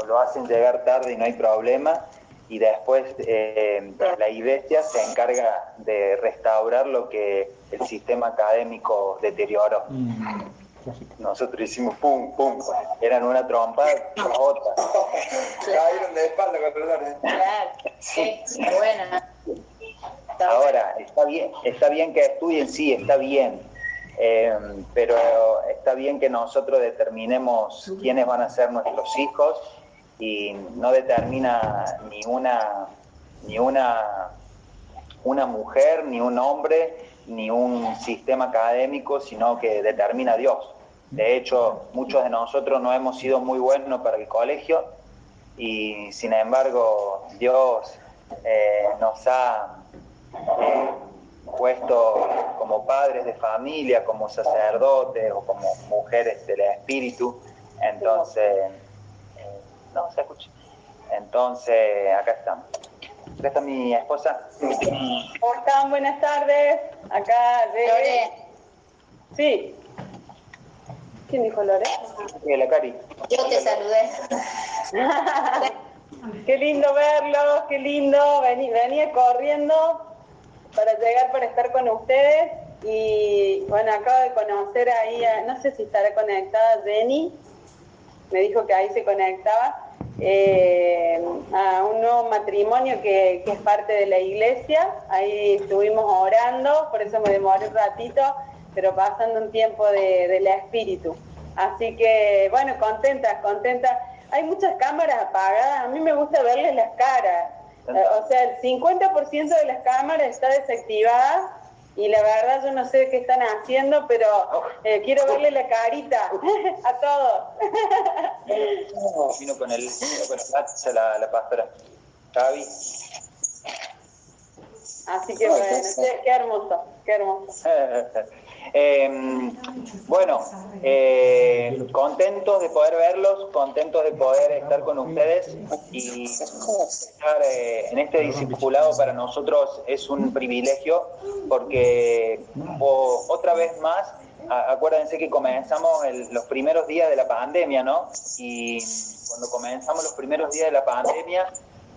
o lo hacen llegar tarde y no hay problema, y después eh, la iglesia se encarga de restaurar lo que el sistema académico deterioró. Mm, Nosotros hicimos pum, pum, eran una trompa, otra. Cayeron de espalda con Claro, sí, buena. Ahora, está bien, está bien que estudien, sí, está bien, eh, pero está bien que nosotros determinemos quiénes van a ser nuestros hijos y no determina ni una ni una una mujer, ni un hombre, ni un sistema académico, sino que determina Dios. De hecho, muchos de nosotros no hemos sido muy buenos para el colegio y sin embargo Dios eh, nos ha eh, puesto como padres de familia, como sacerdotes o como mujeres del espíritu. Entonces, no, se escucha. Entonces, acá estamos. Acá está mi esposa. ¿Cómo están? Buenas tardes. Acá de... Sí. ¿Quién dijo Lore? la Cari. Yo te saludé. qué lindo verlos, qué lindo. venía corriendo para llegar, para estar con ustedes. Y bueno, acabo de conocer ahí, no sé si estará conectada Jenny me dijo que ahí se conectaba eh, a un nuevo matrimonio que, es parte de la iglesia. Ahí estuvimos orando, por eso me demoré un ratito, pero pasando un tiempo de, del espíritu. Así que, bueno, contenta, contenta. Hay muchas cámaras apagadas, a mí me gusta verles las caras. O sea, el 50% de las cámaras está desactivada y la verdad yo no sé qué están haciendo, pero eh, quiero verle la carita a todos. vino con el, con el la, la pastora Javi. Así que bueno, qué hermoso, qué hermoso. Em, bueno, eh, contentos de poder verlos, contentos de poder estar con ustedes y estar eh, en este discipulado para nosotros es un privilegio porque otra vez más, acuérdense que comenzamos los primeros días de la pandemia, ¿no? Y cuando comenzamos los primeros días de la pandemia,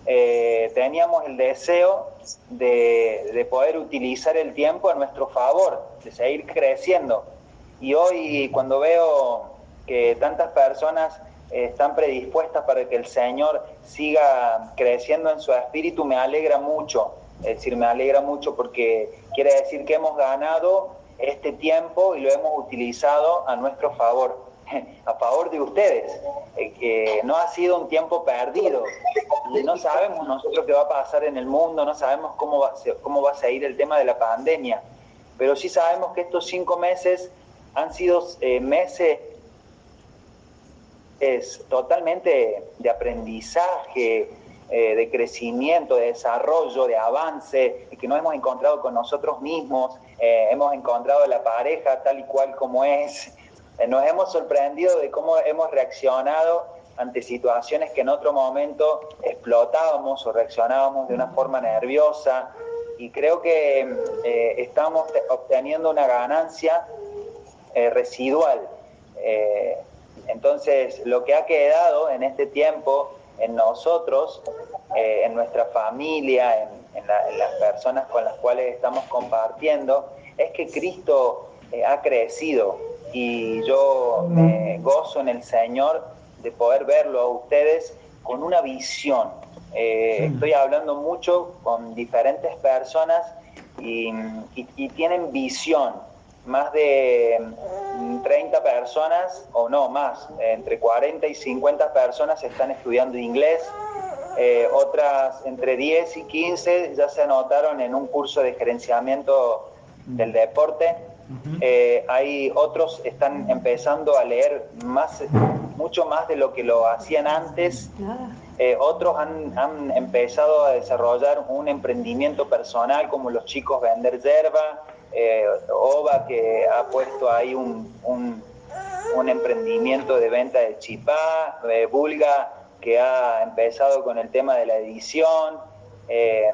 eh, teníamos el deseo de, poder utilizar el tiempo a nuestro favor, de seguir creciendo. Y hoy cuando veo que tantas personas están predispuestas para que el Señor siga creciendo en su espíritu, me alegra mucho. Es decir, me alegra mucho porque quiere decir que hemos ganado este tiempo y lo hemos utilizado a nuestro favor. a favor de ustedes, eh, que no ha sido un tiempo perdido. No sabemos nosotros qué va a pasar en el mundo, no sabemos cómo va, a cómo va a seguir el tema de la pandemia, pero sí sabemos que estos cinco meses han sido eh, meses totalmente de aprendizaje, eh, de crecimiento, de desarrollo, de avance, y que nos hemos encontrado con nosotros mismos, hemos encontrado la pareja tal y cual como es, eh, nos hemos sorprendido de cómo hemos reaccionado ante situaciones que en otro momento explotábamos o reaccionábamos de una forma nerviosa y creo que eh, estamos obteniendo una ganancia eh, residual. entonces, lo que ha quedado en este tiempo en nosotros, en nuestra familia, en, las personas con las cuales estamos compartiendo, es que Cristo ha crecido, y yo me gozo en el Señor de poder verlo a ustedes con una visión. Eh, estoy hablando mucho con diferentes personas y, tienen visión. Más de 30 personas, o no más, entre 40 y 50 personas están estudiando inglés. Eh, otras entre 10 y 15 ya se anotaron en un curso de gerenciamiento del deporte eh, hay otros están empezando a leer más, mucho más de lo que lo hacían antes. Eh, otros han, empezado a desarrollar un emprendimiento personal, como los chicos vender yerba, eh, Oba que ha puesto ahí un, un, emprendimiento de venta de chipá, Bulga que ha empezado con el tema de la edición. Eh,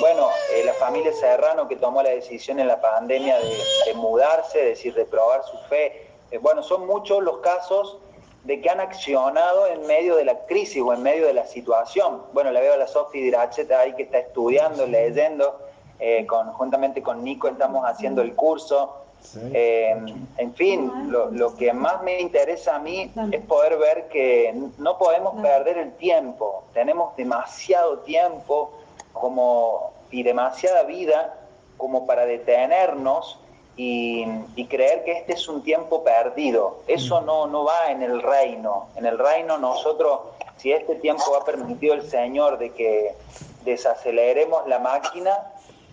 bueno, eh, la familia Serrano que tomó la decisión en la pandemia de, mudarse, es decir, de probar su fe. Eh, bueno, son muchos los casos de que han accionado en medio de la crisis o en medio de la situación. Bueno, la veo a la Sofi Diracheta ahí que está estudiando, leyendo, eh, conjuntamente con Nico estamos haciendo el curso. Eh, en fin, lo, lo, que más me interesa a mí es poder ver que no podemos perder el tiempo, tenemos demasiado tiempo como, y demasiada vida como para detenernos y, creer que este es un tiempo perdido. Eso no, no va en el reino. En el reino nosotros, si este tiempo ha permitido el Señor de que desaceleremos la máquina,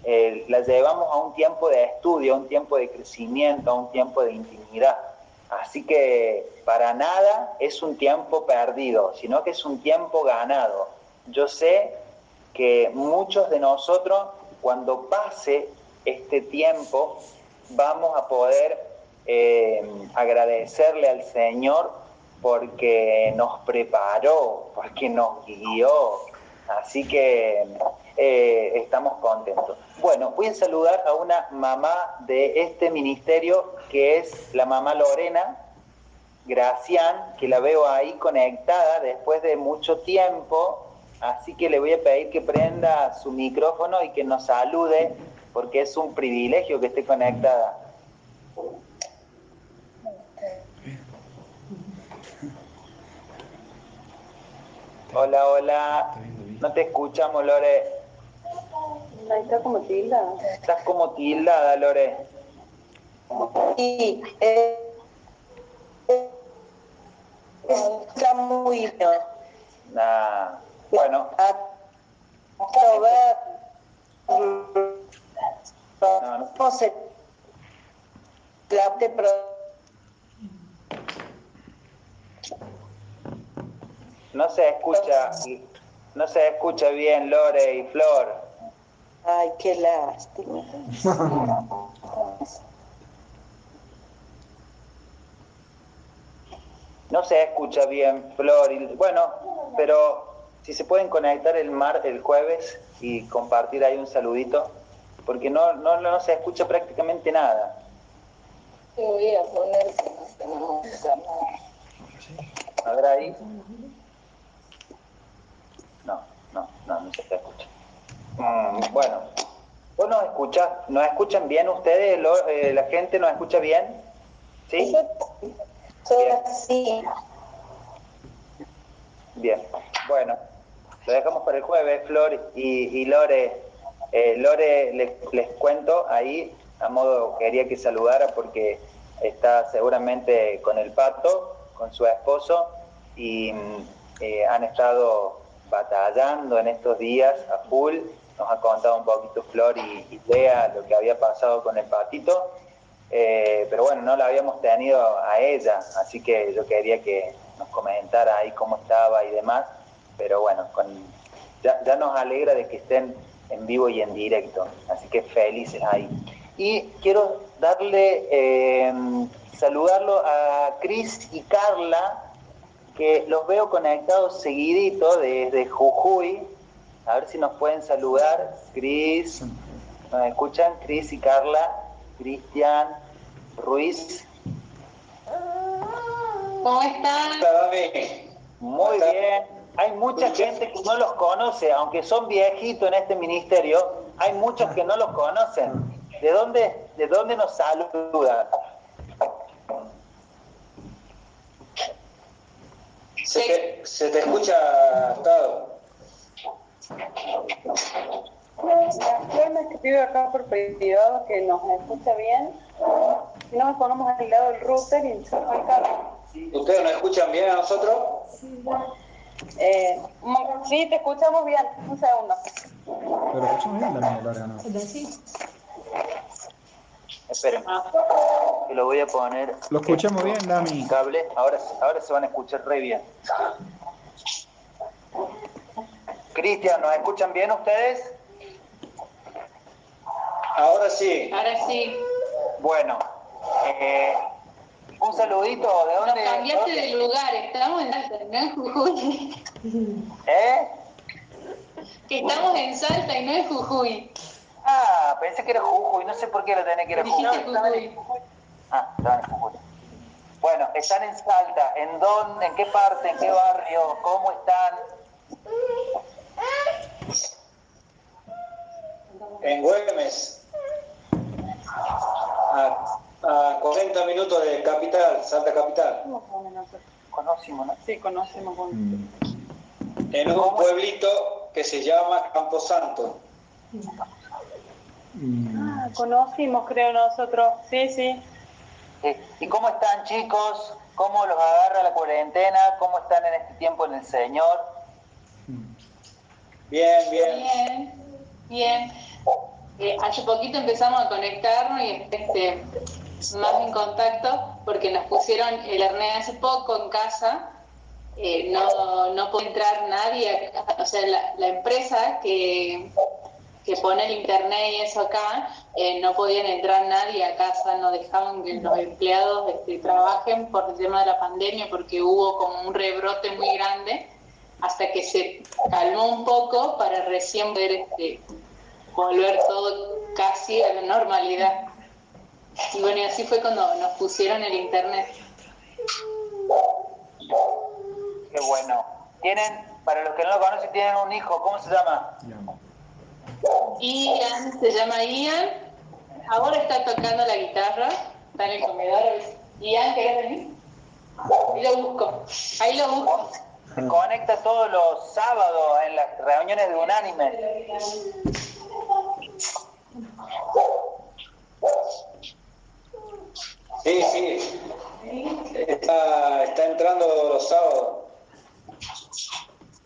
eh, la llevamos a un tiempo de estudio, a un tiempo de crecimiento, a un tiempo de intimidad. Así que para nada es un tiempo perdido, sino que es un tiempo ganado. Yo sé que muchos de nosotros, cuando pase este tiempo, vamos a poder eh, agradecerle al Señor porque nos preparó, porque nos guió. Así que eh, estamos contentos. Bueno, voy a saludar a una mamá de este ministerio que es la mamá Lorena Gracián, que la veo ahí conectada después de mucho tiempo. Así que le voy a pedir que prenda su micrófono y que nos salude porque es un privilegio que esté conectada. Hola, hola. No te escuchamos, Lore. Ahí está como tildada. Estás como tildada, Lore. Sí, eh, está muy bien. Ah, bueno. A ver, no, no. se pro... No se escucha, no se escucha bien Lore y Flor. Ay, qué lástima. No se escucha bien Flor. Y, bueno, pero si se pueden conectar el mar el jueves y compartir ahí un saludito porque no, no, no se escucha prácticamente nada. voy a poner A ver ahí. No, no, no, no se escucha. Mm, bueno, ¿vos nos escuchas? ¿Nos escuchan bien ustedes? Eh, ¿La gente nos escucha bien? ¿Sí? Sí. Bien, bueno, lo dejamos para el jueves, Flor y, y Lore eh, Lore, les, cuento ahí, a modo quería que saludara porque está seguramente con el pato, con su esposo, y mm, eh, han estado batallando en estos días a full. Nos ha contado un poquito Flor y, y lo que había pasado con el patito, eh, pero bueno, no la habíamos tenido a ella, así que yo quería que nos comentara ahí cómo estaba y demás, pero bueno, con, ya, ya nos alegra de que estén en vivo y en directo. Así que felices ahí. Y quiero darle, eh, saludarlo a Cris y Carla, que los veo conectados seguidito desde Jujuy. A ver si nos pueden saludar. Cris, ¿nos escuchan? Cris y Carla, Cristian, Ruiz. ¿Cómo están? Muy bien hay mucha gente que no los conoce, aunque son viejitos en este ministerio, hay muchos que no los conocen. ¿De dónde, de dónde nos saludan? Se te, se te escucha, Estado. Yo me escribe acá por privado que nos escucha bien. Si no, nos ponemos al lado del router y se fue el carro. ¿Ustedes nos escuchan bien a nosotros? Sí, eh, sí, te escuchamos bien. Un segundo. Pero escuchamos bien la larga, ¿no? Sí. Esperen, que lo voy a poner. Lo escuchamos bien, Dami. Cable, ahora, ahora se van a escuchar re bien. Cristian, ¿nos escuchan bien ustedes? Ahora sí. Ahora sí. Bueno, eh, un saludito, ¿de dónde? Nos cambiaste de lugar, estamos en Salta, no en Jujuy. ¿Eh? Que estamos en Salta y no en Jujuy. Ah, pensé que era Jujuy, no sé por qué lo tenés que ir a Jujuy. Dijiste Jujuy. Ah, estaba en Jujuy. Bueno, están en Salta. ¿En dónde? ¿En qué parte? ¿En qué barrio? ¿Cómo están? En Güemes, a, a 40 minutos de capital, Salta Capital, Conocimos, ¿no? Sí, conocemos. Mm. en un pueblito que se llama Camposanto. Mm. Ah, conocimos, creo nosotros. Sí, sí. ¿Y cómo están chicos? ¿Cómo los agarra la cuarentena? ¿Cómo están en este tiempo en el Señor? Bien, bien. Bien, bien. Eh, hace poquito empezamos a conectarnos y este, más en contacto porque nos pusieron el arnés hace poco en casa. Eh, no, no puede entrar nadie, o sea, la, la empresa que, que pone el internet y eso acá, eh, no podían entrar nadie a casa, no dejaban que los empleados este, trabajen por el tema de la pandemia porque hubo como un rebrote muy grande hasta que se calmó un poco para recién ver este, volver todo casi a la normalidad. Y bueno, y así fue cuando nos pusieron el internet. Qué bueno. Tienen, para los que no lo conocen, tienen un hijo. ¿Cómo se llama? Ian, se llama Ian, ahora está tocando la guitarra, está en el comedor. Ian, ¿querés venir? Ahí lo busco, ahí lo busco. Se conecta todos los sábados en las reuniones de Unánime. Sí, sí. Está, está entrando los sábados.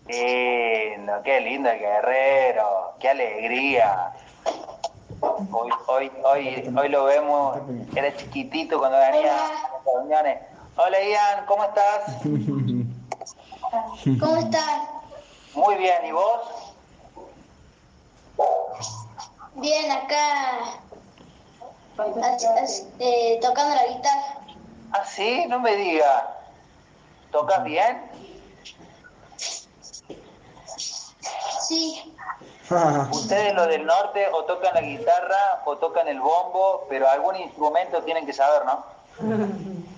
Lindo, qué lindo el guerrero, qué alegría. Hoy, hoy, hoy, hoy lo vemos, era chiquitito cuando venía a las reuniones. Hola Ian, ¿cómo estás? ¿Cómo estás? Muy bien, ¿y vos? Bien, acá eh, tocando la guitarra. Ah, sí, no me diga. ¿Tocas bien? Sí, Ustedes los del norte o tocan la guitarra o tocan el bombo, pero algún instrumento tienen que saber, ¿no?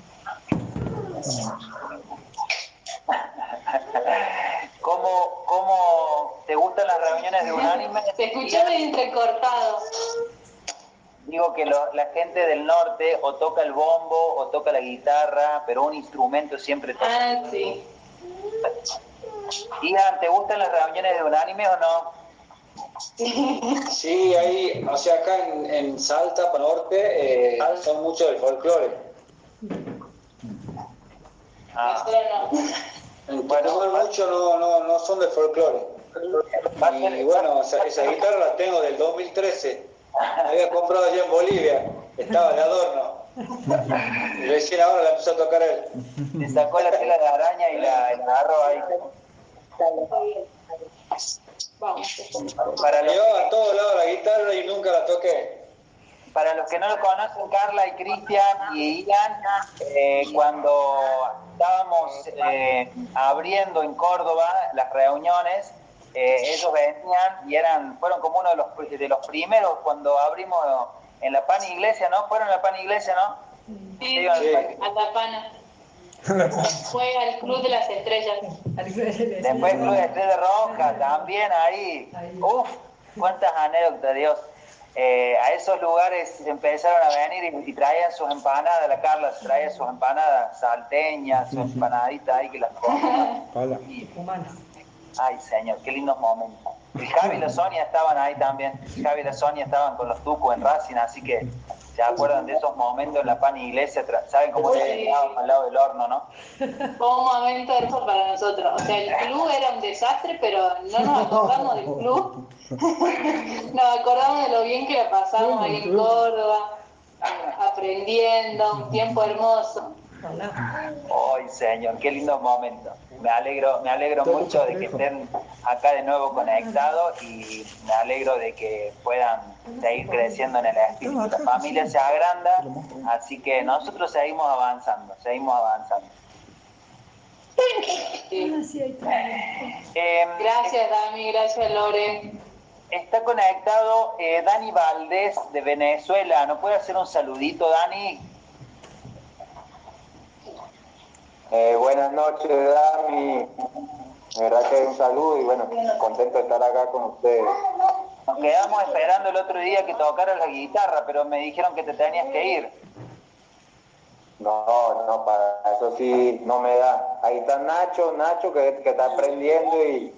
¿Cómo, ¿Cómo te gustan las reuniones de Unánime? Se escuchó entrecortado. Digo que lo- la gente del norte o toca el bombo o toca la guitarra, pero un instrumento siempre toca. Ah, sí. Ian, ¿te gustan las reuniones de Unánime o no? Sí, ahí, o sea, acá en, en Salta, para norte, eh, son muchos del folclore. Ah, Nosotros no. En Tucumán muchos no, no, no son del folclore. Y bueno, esa, esa guitarra la tengo del 2013. Había comprado allá en Bolivia, estaba de adorno. Y recién ahora la empezó a tocar él. Le sacó la tela de araña y la, la agarró ahí. Vamos. Para los, Llevaba a todos lados la guitarra y nunca la toqué. para los que no lo conocen, Carla y Cristian y Ian, eh, cuando estábamos eh, abriendo en Córdoba las reuniones, eh, ellos venían y eran, fueron como uno de los, de los primeros cuando abrimos en la pan iglesia, ¿no? Fueron en la pan iglesia, ¿no? Sí, Sí. a Tapana. Fue al Club de las Estrellas. Después Club de Estrella Roja, también ahí. Uf, cuántas anécdotas, Dios. Eh, a esos lugares empezaron a venir y, y traían sus empanadas, la Carla se traía sus empanadas salteñas, sus empanaditas ahí que las comían. Ay, señor, qué lindos momentos. Y Javi y la Sonia estaban ahí también. Javi y la Sonia estaban con los tucos en Racing, así que se acuerdan de esos momentos en la pan iglesia. ¿Saben cómo se quedaban al lado del horno, no? Fue un momento hermoso para nosotros. O sea, el club era un desastre, pero no nos acordamos del club. Nos acordamos de lo bien que la pasamos ahí en Córdoba, aprendiendo, un tiempo hermoso. Ay, señor, qué lindos momentos. Me alegro, me alegro mucho de que estén acá de nuevo conectados y me alegro de que puedan seguir creciendo en el espíritu. La familia se agranda, así que nosotros seguimos avanzando, seguimos avanzando. Eh, Gracias, Dami, gracias, Lore. Está conectado eh, Dani Valdés de Venezuela. ¿No puede hacer un saludito, Dani? Eh, buenas noches, Dami. De verdad que un saludo y bueno, contento de estar acá con ustedes. Nos quedamos esperando el otro día que tocaras la guitarra, pero me dijeron que te tenías que ir. No, no, para eso sí no me da. Ahí está Nacho, Nacho que, que está aprendiendo y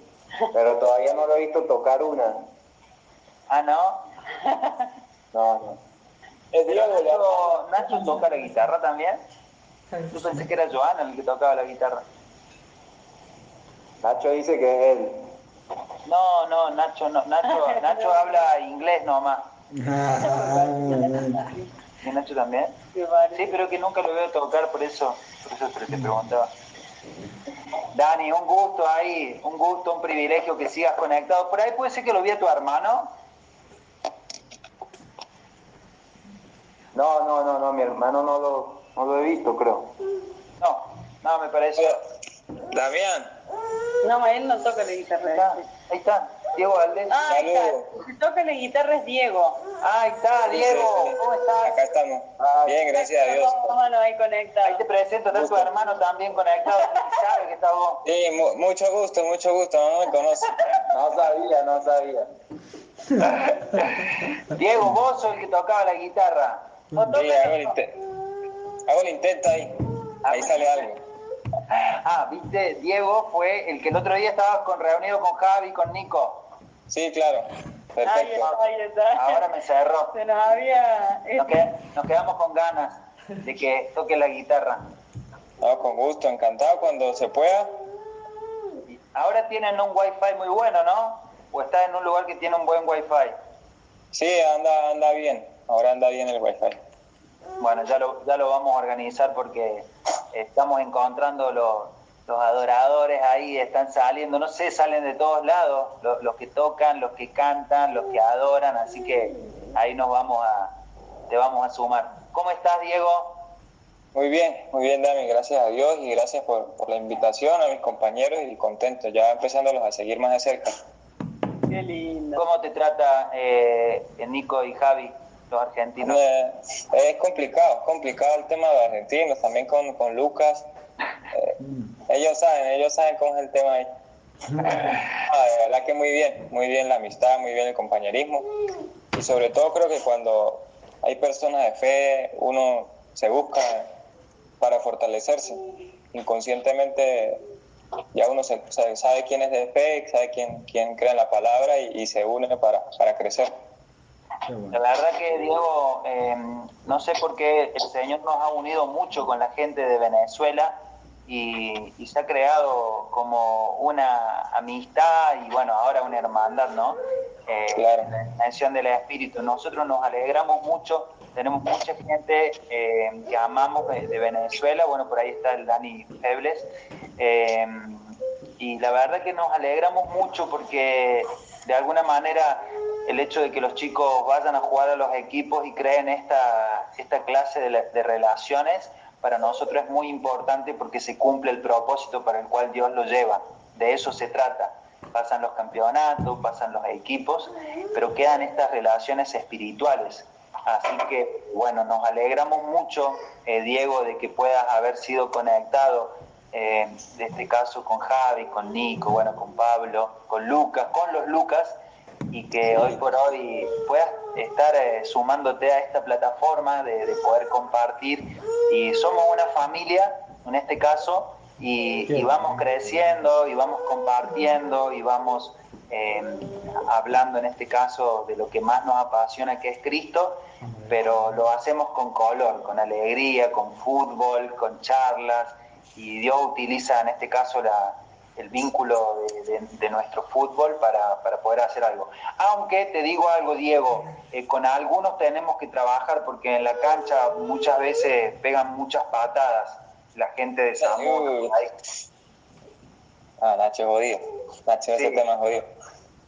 pero todavía no lo he visto tocar una. Ah, ¿no? No, no. Nacho toca la guitarra también. Yo pensé que era Joana el que tocaba la guitarra. Nacho dice que es él. No, no, Nacho, no, Nacho, Nacho habla inglés nomás. ¿Y Nacho también? Sí, pero que nunca lo veo tocar, por eso, por eso te preguntaba. Dani, un gusto ahí, un gusto, un privilegio que sigas conectado. Por ahí puede ser que lo vi a tu hermano. No, no, no, no, mi hermano no lo, no lo he visto, creo. No, no, me parece. Damián, No, él no toca la guitarra. Ahí está, ahí está, Diego Valdés. Ah, ahí está. Que toca la guitarra es Diego. Ah, ahí está, Diego, ¿cómo estás? acá estamos. Ah, Bien, gracias a Dios. Vámonos ahí Ahí conectados. te presento, está tu hermano también conectado, sabe que está vos. Sí, mu- mucho gusto, mucho gusto, no me conoce. No sabía, no sabía. Diego, vos sos el que tocaba la guitarra. Sí, hago el, inte- hago el intento ahí. Ahí sale algo. Ah, viste, Diego fue el que el otro día estabas con, reunido con Javi, con Nico. Sí, claro. Ahí Perfecto. está, ahí está. Ahora me cerró. Se nos había... Nos, qued- nos quedamos con ganas de que toque la guitarra. No, con gusto, encantado cuando se pueda. Ahora tienen un wifi muy bueno, ¿no? O estás en un lugar que tiene un buen wifi. Sí, anda, anda bien. Ahora anda bien el wifi. Bueno, ya lo, ya lo vamos a organizar porque estamos encontrando los, los adoradores ahí, están saliendo, no sé, salen de todos lados, los, los que tocan, los que cantan, los que adoran, así que ahí nos vamos a, te vamos a sumar. ¿Cómo estás, Diego? Muy bien, muy bien, Dami. Gracias a Dios y gracias por, por la invitación a mis compañeros y contento, ya empezándolos a seguir más de cerca. Qué lindo. ¿Cómo te trata eh, Nico y Javi, los argentinos? Eh, es complicado, es complicado el tema de argentinos, también con, con Lucas. Eh, ellos saben, ellos saben cómo es el tema ahí. Ah, de verdad que muy bien, muy bien la amistad, muy bien el compañerismo. Y sobre todo creo que cuando hay personas de fe, uno se busca para fortalecerse. Inconscientemente ya uno se, sabe quién es de fe, sabe quién, quién cree en la palabra y, y se une para, para crecer. Bueno. La verdad que, Diego, eh, no sé por qué el Señor nos ha unido mucho con la gente de Venezuela y, y se ha creado como una amistad y, bueno, ahora una hermandad, ¿no? Eh, Claro. La dimensión del Espíritu. Nosotros nos alegramos mucho, tenemos mucha gente eh, que amamos de, de Venezuela, bueno, por ahí está el Dani Febles. Eh, y la verdad que nos alegramos mucho porque de alguna manera el hecho de que los chicos vayan a jugar a los equipos y creen esta, esta clase de, la- de relaciones, para nosotros es muy importante porque se cumple el propósito para el cual Dios lo lleva. De eso se trata. Pasan los campeonatos, pasan los equipos, pero quedan estas relaciones espirituales. Así que, bueno, nos alegramos mucho, eh, Diego, de que puedas haber sido conectado, eh, de este caso con Javi, con Nico, bueno, con Pablo, con Lucas, con los Lucas, y que hoy por hoy puedas estar eh, sumándote a esta plataforma de, de poder compartir. Y somos una familia, en este caso, y, y vamos creciendo, y vamos compartiendo, y vamos eh, hablando en este caso de lo que más nos apasiona, que es Cristo, pero lo hacemos con color, con alegría, con fútbol, con charlas, y Dios utiliza en este caso la, el vínculo de, de- de nuestro fútbol para, para poder hacer algo. Aunque te digo algo, Diego, eh, con algunos tenemos que trabajar porque en la cancha muchas veces pegan muchas patadas la gente de Zamora. Ah, Nacho es jodido. Nacho, ese Sí. tema es jodido.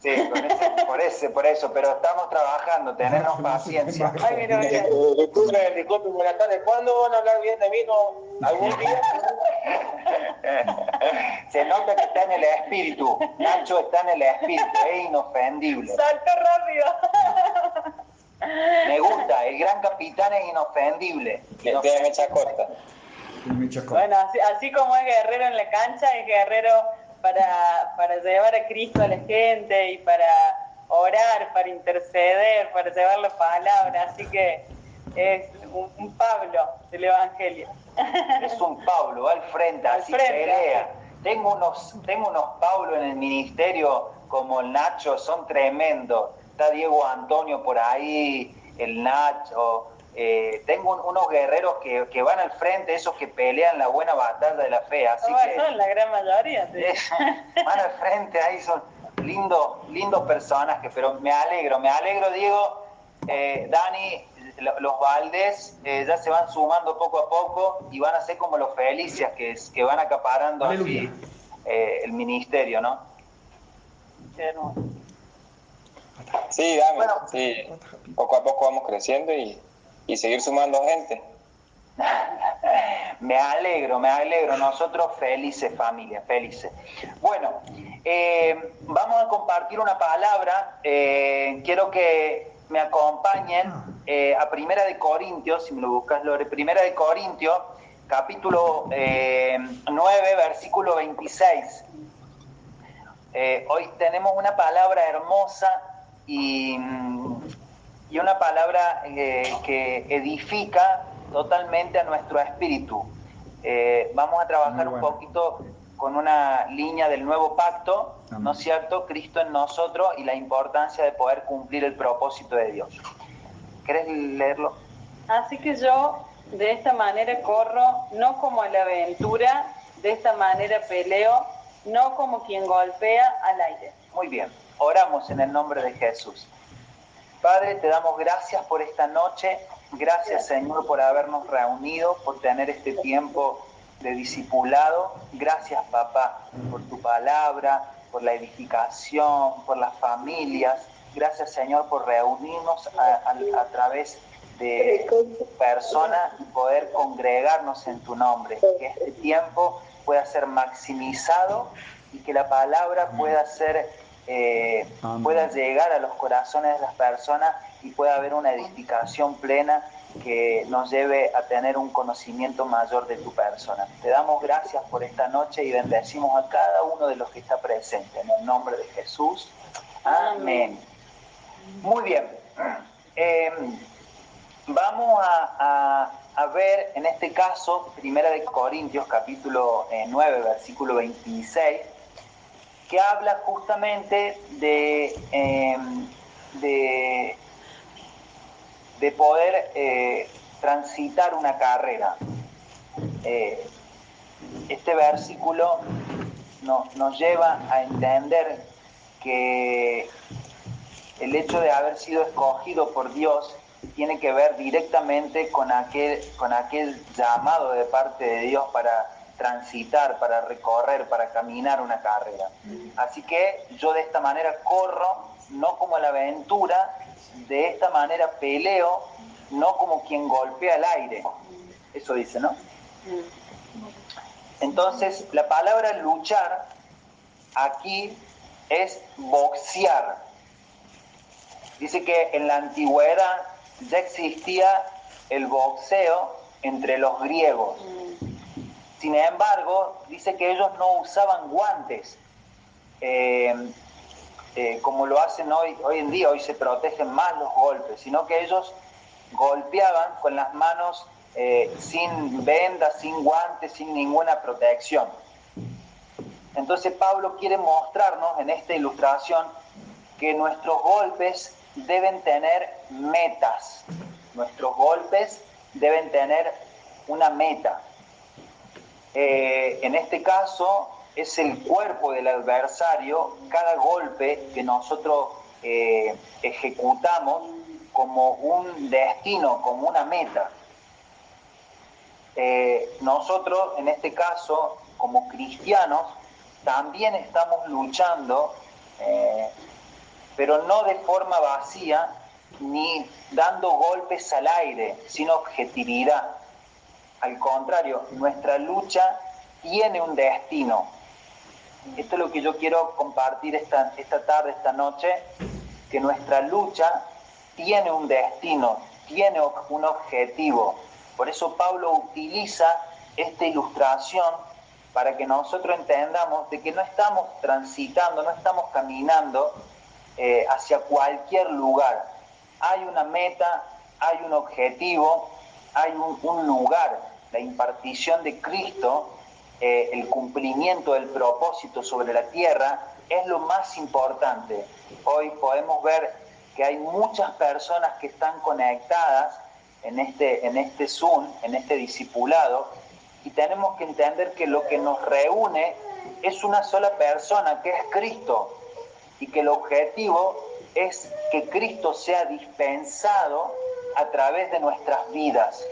Sí, con ese- por, ese, por eso, pero estamos trabajando, tenernos paciencia. Ay, mira, mira. Eh, disculpe, disculpe, buenas tardes. ¿Cuándo van a hablar bien de mí? ¿No? ¿Algún día? Se nota que está en el espíritu. Nacho está en el espíritu, es inofendible. Saltó rápido. Me gusta, el gran capitán es inofendible. Le- Tiene mecha corta. Bueno, así, así como es guerrero en la cancha, es guerrero para, para llevar a Cristo a la gente y para orar, para interceder, para llevar la palabra. Así que es un, un Pablo del Evangelio. Es un Pablo, va al frente, Al así frente, pelea. Tengo unos, tengo unos Pablo en el ministerio como el Nacho, son tremendos. Está Diego Antonio por ahí, el Nacho. eh, tengo un- unos guerreros que, que van al frente, esos que pelean la buena batalla de la fe. Así que son la gran mayoría. sí. van al frente, ahí son lindos, lindos personajes, pero me alegro, me alegro, Diego, eh, Dani, los Valdés eh, ya se van sumando poco a poco y van a ser como los Felicias que, que van acaparando así eh, el ministerio, ¿no? Sí, dame, Bueno. sí. Poco a poco vamos creciendo y, y seguir sumando gente. Me alegro, me alegro. Nosotros felices, familia, felices. Bueno, eh, vamos a compartir una palabra. Eh, quiero que me acompañen eh, a Primera de Corintios, si me lo buscas, Lore. Primera de Corintios, capítulo eh, 9, versículo 26. Eh, hoy tenemos una palabra hermosa y, y una palabra eh, que edifica totalmente a nuestro espíritu. Vamos a trabajar un poquito con una línea del nuevo pacto, Amén. ¿no es cierto? Cristo en nosotros y la importancia de poder cumplir el propósito de Dios. ¿Querés leerlo? Así que yo de esta manera corro, no como a la aventura, de esta manera peleo, no como quien golpea al aire. Muy bien, oramos en el nombre de Jesús. Padre, te damos gracias por esta noche, gracias Señor por habernos reunido, por tener este tiempo de discipulado. Gracias papá por tu palabra, por la edificación, por las familias. Gracias Señor por reunirnos a, a- a través de personas y poder congregarnos en tu nombre. Que este tiempo pueda ser maximizado y que la palabra pueda ser eh, pueda llegar a los corazones de las personas y pueda haber una edificación plena que nos lleve a tener un conocimiento mayor de tu persona. Te damos gracias por esta noche y bendecimos a cada uno de los que está presente. En el nombre de Jesús. Amén. Muy bien. Eh, vamos a, a- a ver en este caso, Primera de Corintios, capítulo eh, 9, versículo 26, que habla justamente de, eh, de, de poder eh, transitar una carrera. Eh, este versículo no- nos lleva a entender que el hecho de haber sido escogido por Dios tiene que ver directamente con aquel, con aquel llamado de parte de Dios para transitar, para recorrer, para caminar una carrera. Así que yo de esta manera corro, no como la aventura, de esta manera peleo, no como quien golpea el aire. Eso dice, ¿no? Entonces, la palabra luchar aquí es boxear. Dice que en la antigüedad ya existía el boxeo entre los griegos. Sin embargo, dice que ellos no usaban guantes, eh, eh, como lo hacen hoy, hoy en día, hoy se protegen más los golpes, sino que ellos golpeaban con las manos eh, sin vendas, sin guantes, sin ninguna protección. Entonces Pablo quiere mostrarnos en esta ilustración que nuestros golpes deben tener metas. Nuestros golpes deben tener una meta. Eh, en este caso es el cuerpo del adversario, cada golpe que nosotros eh, ejecutamos como un destino, como una meta. Eh, nosotros, en este caso, como cristianos, también estamos luchando, eh, pero no de forma vacía ni dando golpes al aire, sin objetividad. Al contrario, nuestra lucha tiene un destino. Esto es lo que yo quiero compartir esta, esta tarde, esta noche, que nuestra lucha tiene un destino, tiene un objetivo. Por eso Pablo utiliza esta ilustración para que nosotros entendamos de que no estamos transitando, no estamos caminando eh, hacia cualquier lugar. Hay una meta, hay un objetivo, hay un, lugar, la impartición de Cristo, eh, el cumplimiento del propósito sobre la tierra es lo más importante. Hoy podemos ver que hay muchas personas que están conectadas en este, en este Zoom, en este discipulado, y tenemos que entender que lo que nos reúne es una sola persona, que es Cristo, y que el objetivo es que Cristo sea dispensado a través de nuestras vidas.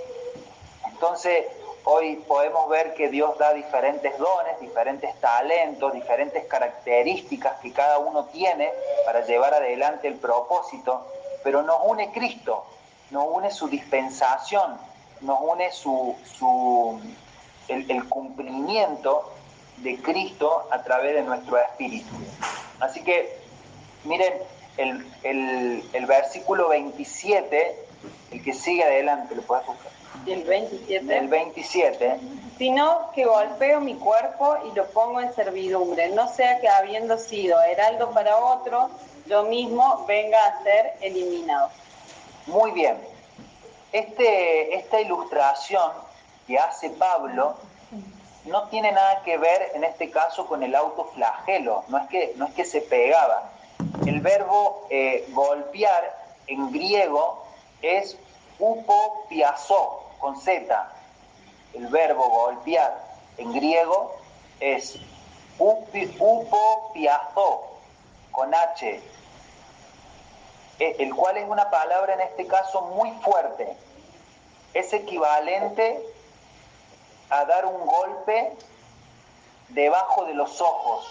Entonces, hoy podemos ver que Dios da diferentes dones, diferentes talentos, diferentes características que cada uno tiene para llevar adelante el propósito, pero nos une Cristo, nos une su dispensación, nos une su, el, cumplimiento de Cristo a través de nuestro espíritu. Así que, miren, el, el versículo 27, el que sigue adelante, lo puedes buscar. El 27. El 27. Sino que golpeo mi cuerpo y lo pongo en servidumbre, no sea que habiendo sido heraldo para otro, yo mismo venga a ser eliminado. Muy bien. Este, esta ilustración que hace Pablo no tiene nada que ver en este caso con el autoflagelo, no es que, no es que se pegaba. El verbo eh, golpear en griego es upopiazó, con Z. El verbo golpear en griego es upopiazó, con H, e, el cual es una palabra en este caso muy fuerte. Es equivalente a dar un golpe debajo de los ojos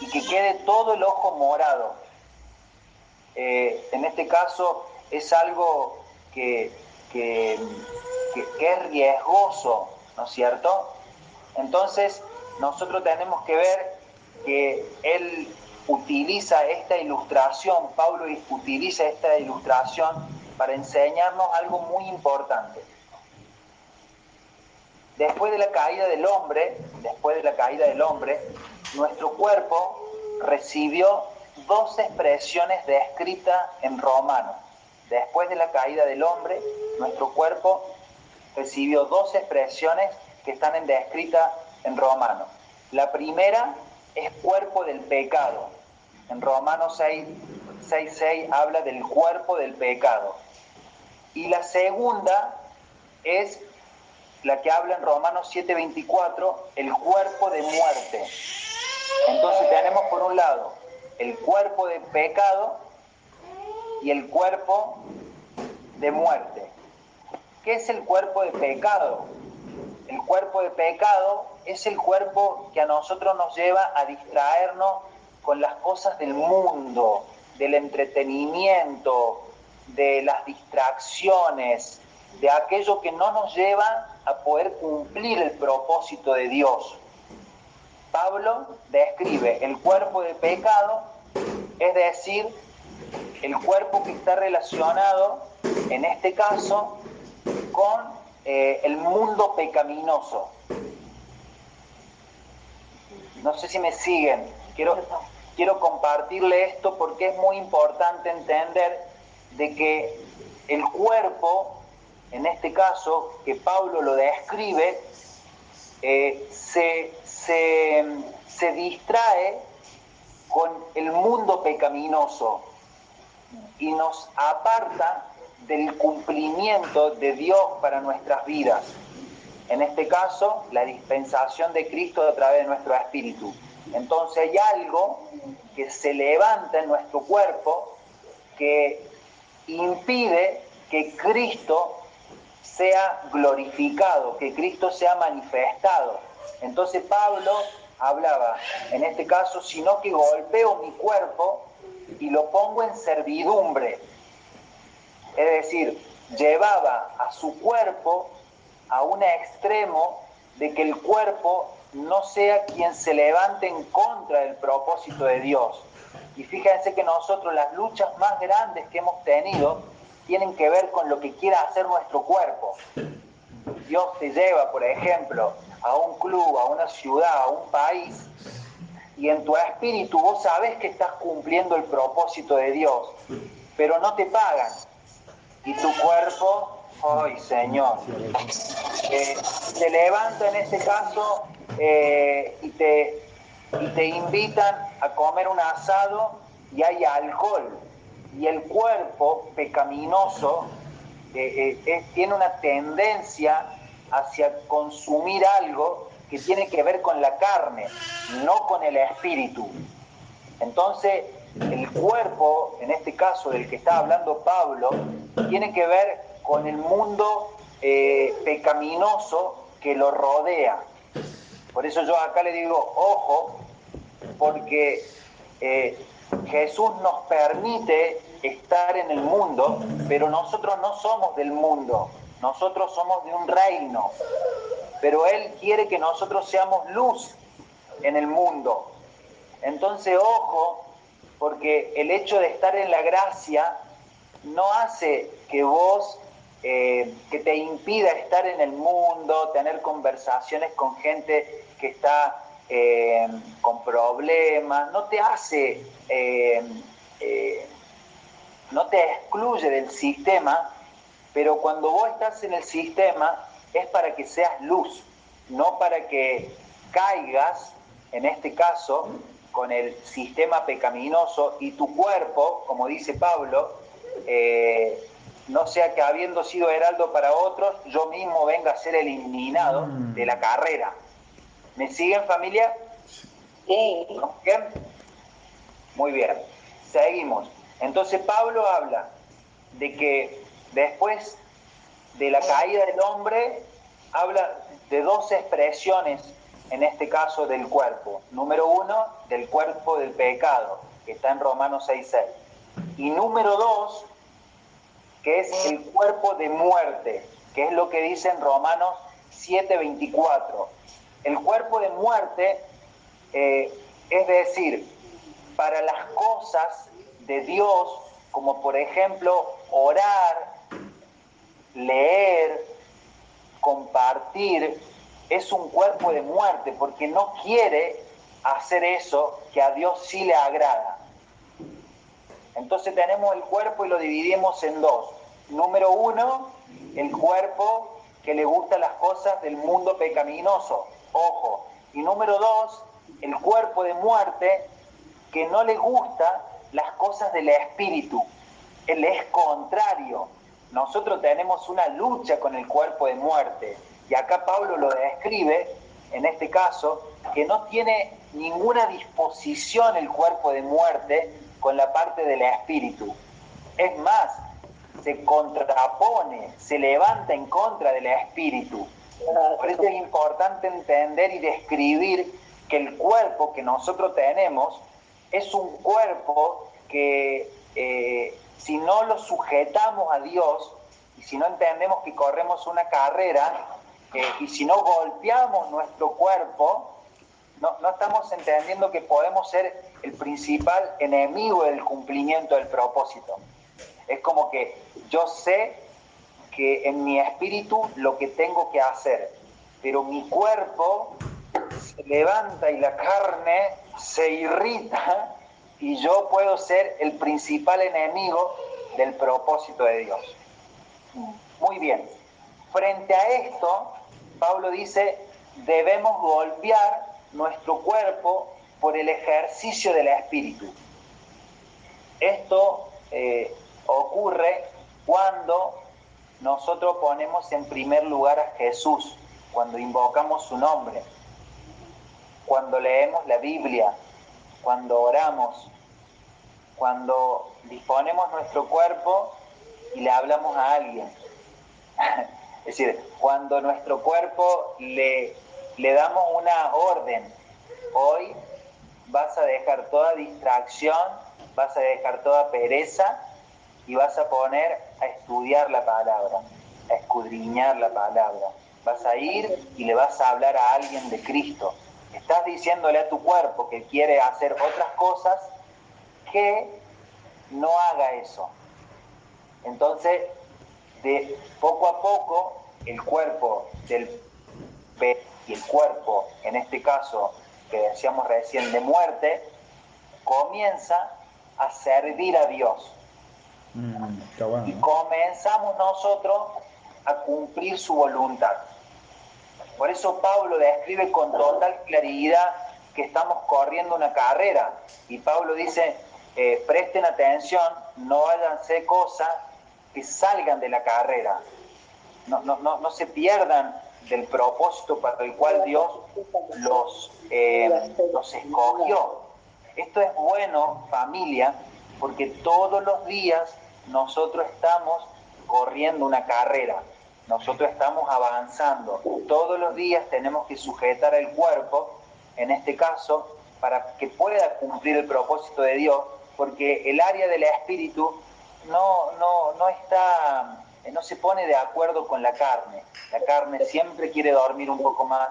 y que quede todo el ojo morado. Eh, en este caso es algo que, es riesgoso, ¿no es cierto? Entonces nosotros tenemos que ver que él utiliza esta ilustración, Pablo utiliza esta ilustración para enseñarnos algo muy importante. Después de la caída del hombre, después de la caída del hombre, nuestro cuerpo recibió dos expresiones descritas en romano. Después de la caída del hombre, nuestro cuerpo recibió dos expresiones que están en descritas en romano. La primera es cuerpo del pecado. En Romanos 6, 6, habla del cuerpo del pecado. Y la segunda es la que habla en Romanos 7:24, el cuerpo de muerte. Entonces tenemos por un lado el cuerpo de pecado y el cuerpo de muerte. ¿Qué es el cuerpo de pecado? El cuerpo de pecado es el cuerpo que a nosotros nos lleva a distraernos con las cosas del mundo, del entretenimiento, de las distracciones, de aquello que no nos lleva a poder cumplir el propósito de Dios. Pablo describe el cuerpo de pecado, es decir, el cuerpo que está relacionado, en este caso, con eh, el mundo pecaminoso. No sé si me siguen. Quiero, quiero compartirle esto porque es muy importante entender de que el cuerpo, en este caso, que Pablo lo describe, eh, se, se distrae con el mundo pecaminoso y nos aparta del cumplimiento de Dios para nuestras vidas. En este caso, la dispensación de Cristo a través de nuestro espíritu. Entonces hay algo que se levanta en nuestro cuerpo que impide que Cristo sea glorificado, que Cristo sea manifestado. Entonces Pablo hablaba, en este caso, sino que golpeo mi cuerpo y lo pongo en servidumbre. Es decir, llevaba a su cuerpo a un extremo de que el cuerpo no sea quien se levante en contra del propósito de Dios. Y fíjense que nosotros las luchas más grandes que hemos tenido tienen que ver con lo que quiera hacer nuestro cuerpo. Dios te lleva, por ejemplo, a un club, a una ciudad, a un país, y en tu espíritu vos sabés que estás cumpliendo el propósito de Dios, pero no te pagan. Y tu cuerpo, ¡ay Señor! Eh, te levanta en este caso eh, y, te, y te invitan a comer un asado y hay alcohol. Y el cuerpo pecaminoso eh, tiene una tendencia hacia consumir algo que tiene que ver con la carne, no con el espíritu. Entonces, el cuerpo, en este caso del que está hablando Pablo, tiene que ver con el mundo eh, pecaminoso que lo rodea. Por eso yo acá le digo, ojo, porque eh, Jesús nos permite estar en el mundo, pero nosotros no somos del mundo, nosotros somos de un reino, pero Él quiere que nosotros seamos luz en el mundo. Entonces, ojo, porque el hecho de estar en la gracia no hace que vos, eh, que te impida estar en el mundo, tener conversaciones con gente que está eh, con problemas, no te hace, eh, no te excluye del sistema, pero cuando vos estás en el sistema es para que seas luz, no para que caigas, en este caso, con el sistema pecaminoso y tu cuerpo, como dice Pablo, eh, no sea que habiendo sido heraldo para otros, yo mismo venga a ser eliminado mm. de la carrera. ¿Me siguen familia? Sí. ¿Bien? Muy bien. Seguimos. Entonces Pablo habla de que Después de la caída del hombre, habla de dos expresiones, en este caso del cuerpo. Número uno, del cuerpo del pecado, que está en Romanos 6.6. Y número dos, que es el cuerpo de muerte, que es lo que dice en Romanos 7.24. El cuerpo de muerte, eh, es decir, para las cosas de Dios, como por ejemplo orar, leer, compartir, es un cuerpo de muerte porque no quiere hacer eso que a Dios sí le agrada. Entonces tenemos el cuerpo y lo dividimos en dos. Número uno, el cuerpo que le gusta las cosas del mundo pecaminoso, ojo. Y número dos, el cuerpo de muerte que no le gusta las cosas del espíritu. Él es contrario, nosotros tenemos una lucha con el cuerpo de muerte. Y acá Pablo lo describe, en este caso, que no tiene ninguna disposición el cuerpo de muerte con la parte del espíritu. Es más, se contrapone, se levanta en contra del espíritu. Por eso es importante entender y describir que el cuerpo que nosotros tenemos es un cuerpo que eh, si no lo sujetamos a Dios y si no entendemos que corremos una carrera eh, y si no golpeamos nuestro cuerpo, no, no estamos entendiendo que podemos ser el principal enemigo del cumplimiento del propósito. Es como que yo sé que en mi espíritu lo que tengo que hacer, pero mi cuerpo se levanta y la carne se irrita y yo puedo ser el principal enemigo del propósito de Dios. Muy bien. Frente a esto, Pablo dice, debemos golpear nuestro cuerpo por el ejercicio del espíritu. Esto eh, ocurre cuando nosotros ponemos en primer lugar a Jesús, cuando invocamos su nombre, cuando leemos la Biblia, cuando oramos, cuando disponemos nuestro cuerpo y le hablamos a alguien. es decir, cuando nuestro cuerpo le, le damos una orden, hoy vas a dejar toda distracción, vas a dejar toda pereza y vas a poner a estudiar la palabra, a escudriñar la palabra. Vas a ir y le vas a hablar a alguien de Cristo estás diciéndole a tu cuerpo que quiere hacer otras cosas, que no haga eso. Entonces, de poco a poco el cuerpo del pe y el cuerpo, en este caso que decíamos recién de muerte, comienza a servir a Dios. Mm, está bueno. Y comenzamos nosotros a cumplir su voluntad. Por eso Pablo describe con total claridad que estamos corriendo una carrera. Y Pablo dice, eh, presten atención, no háganse cosas que salgan de la carrera. No, no, no, no se pierdan del propósito para el cual Dios los, eh, los escogió. Esto es bueno, familia, porque todos los días nosotros estamos corriendo una carrera, nosotros estamos avanzando. Todos los días tenemos que sujetar el cuerpo, en este caso, para que pueda cumplir el propósito de Dios, porque el área del espíritu no, no, no está, no se pone de acuerdo con la carne. La carne siempre quiere dormir un poco más,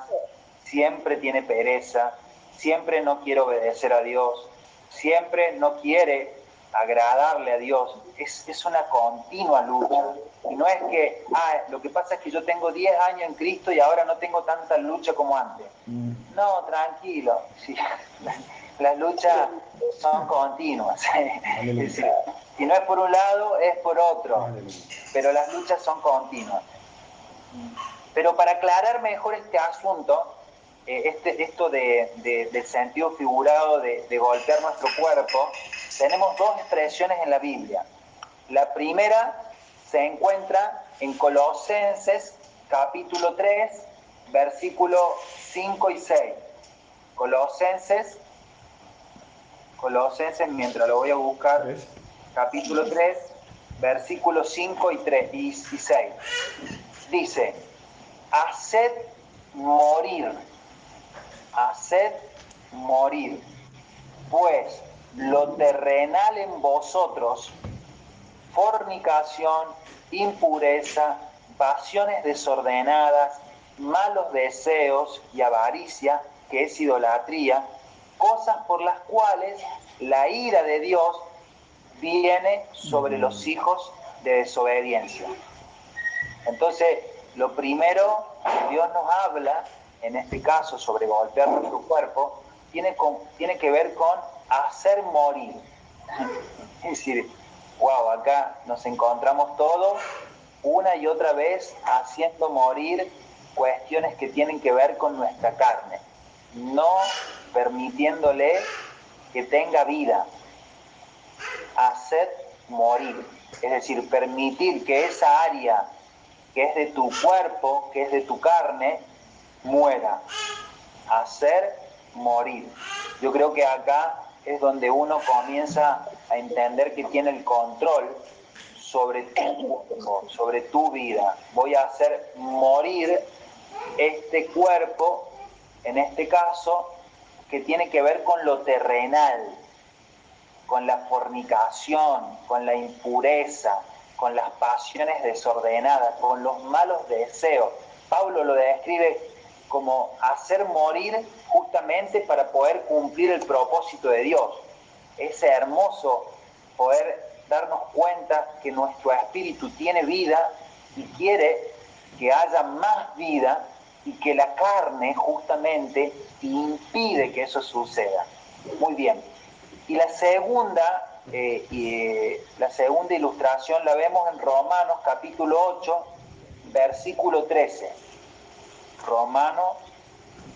siempre tiene pereza, siempre no quiere obedecer a Dios, siempre no quiere agradarle a Dios. Es, es una continua lucha. Y no es que, ah, lo que pasa es que yo tengo 10 años en Cristo y ahora no tengo tanta lucha como antes. No, tranquilo. Sí. Las luchas son continuas. Si no es por un lado, es por otro. Pero las luchas son continuas. Pero para aclarar mejor este asunto, eh, este, esto de, de- del sentido figurado de, de golpear nuestro cuerpo, tenemos dos expresiones en la Biblia. La primera se encuentra en Colosenses capítulo 3, versículo 5 y 6. Colosenses, Colosenses, mientras lo voy a buscar, ¿Tres? capítulo 3, versículos 5 y, 3, y, y 6. Dice, haced morir, haced morir, pues lo terrenal en vosotros, fornicación, impureza, pasiones desordenadas, malos deseos y avaricia, que es idolatría, cosas por las cuales la ira de Dios viene sobre los hijos de desobediencia. Entonces, lo primero que Dios nos habla, en este caso sobre golpear nuestro cuerpo, tiene, con- tiene que ver con hacer morir. Es decir, wow, acá nos encontramos todos una y otra vez haciendo morir cuestiones que tienen que ver con nuestra carne, no permitiéndole que tenga vida hacer morir, es decir, permitir que esa área que es de tu cuerpo, que es de tu carne, muera, hacer morir. Yo creo que acá es donde uno comienza a entender que tiene el control sobre sobre tu vida. Voy a hacer morir este cuerpo, en este caso, que tiene que ver con lo terrenal, con la fornicación, con la impureza, con las pasiones desordenadas, con los malos deseos. Pablo lo describe como hacer morir justamente para poder cumplir el propósito de Dios. Es hermoso poder darnos cuenta que nuestro espíritu tiene vida y quiere que haya más vida y que la carne justamente impide que eso suceda. Muy bien. Y la segunda, eh, eh, la segunda ilustración la vemos en Romanos capítulo 8, versículo 13. Romanos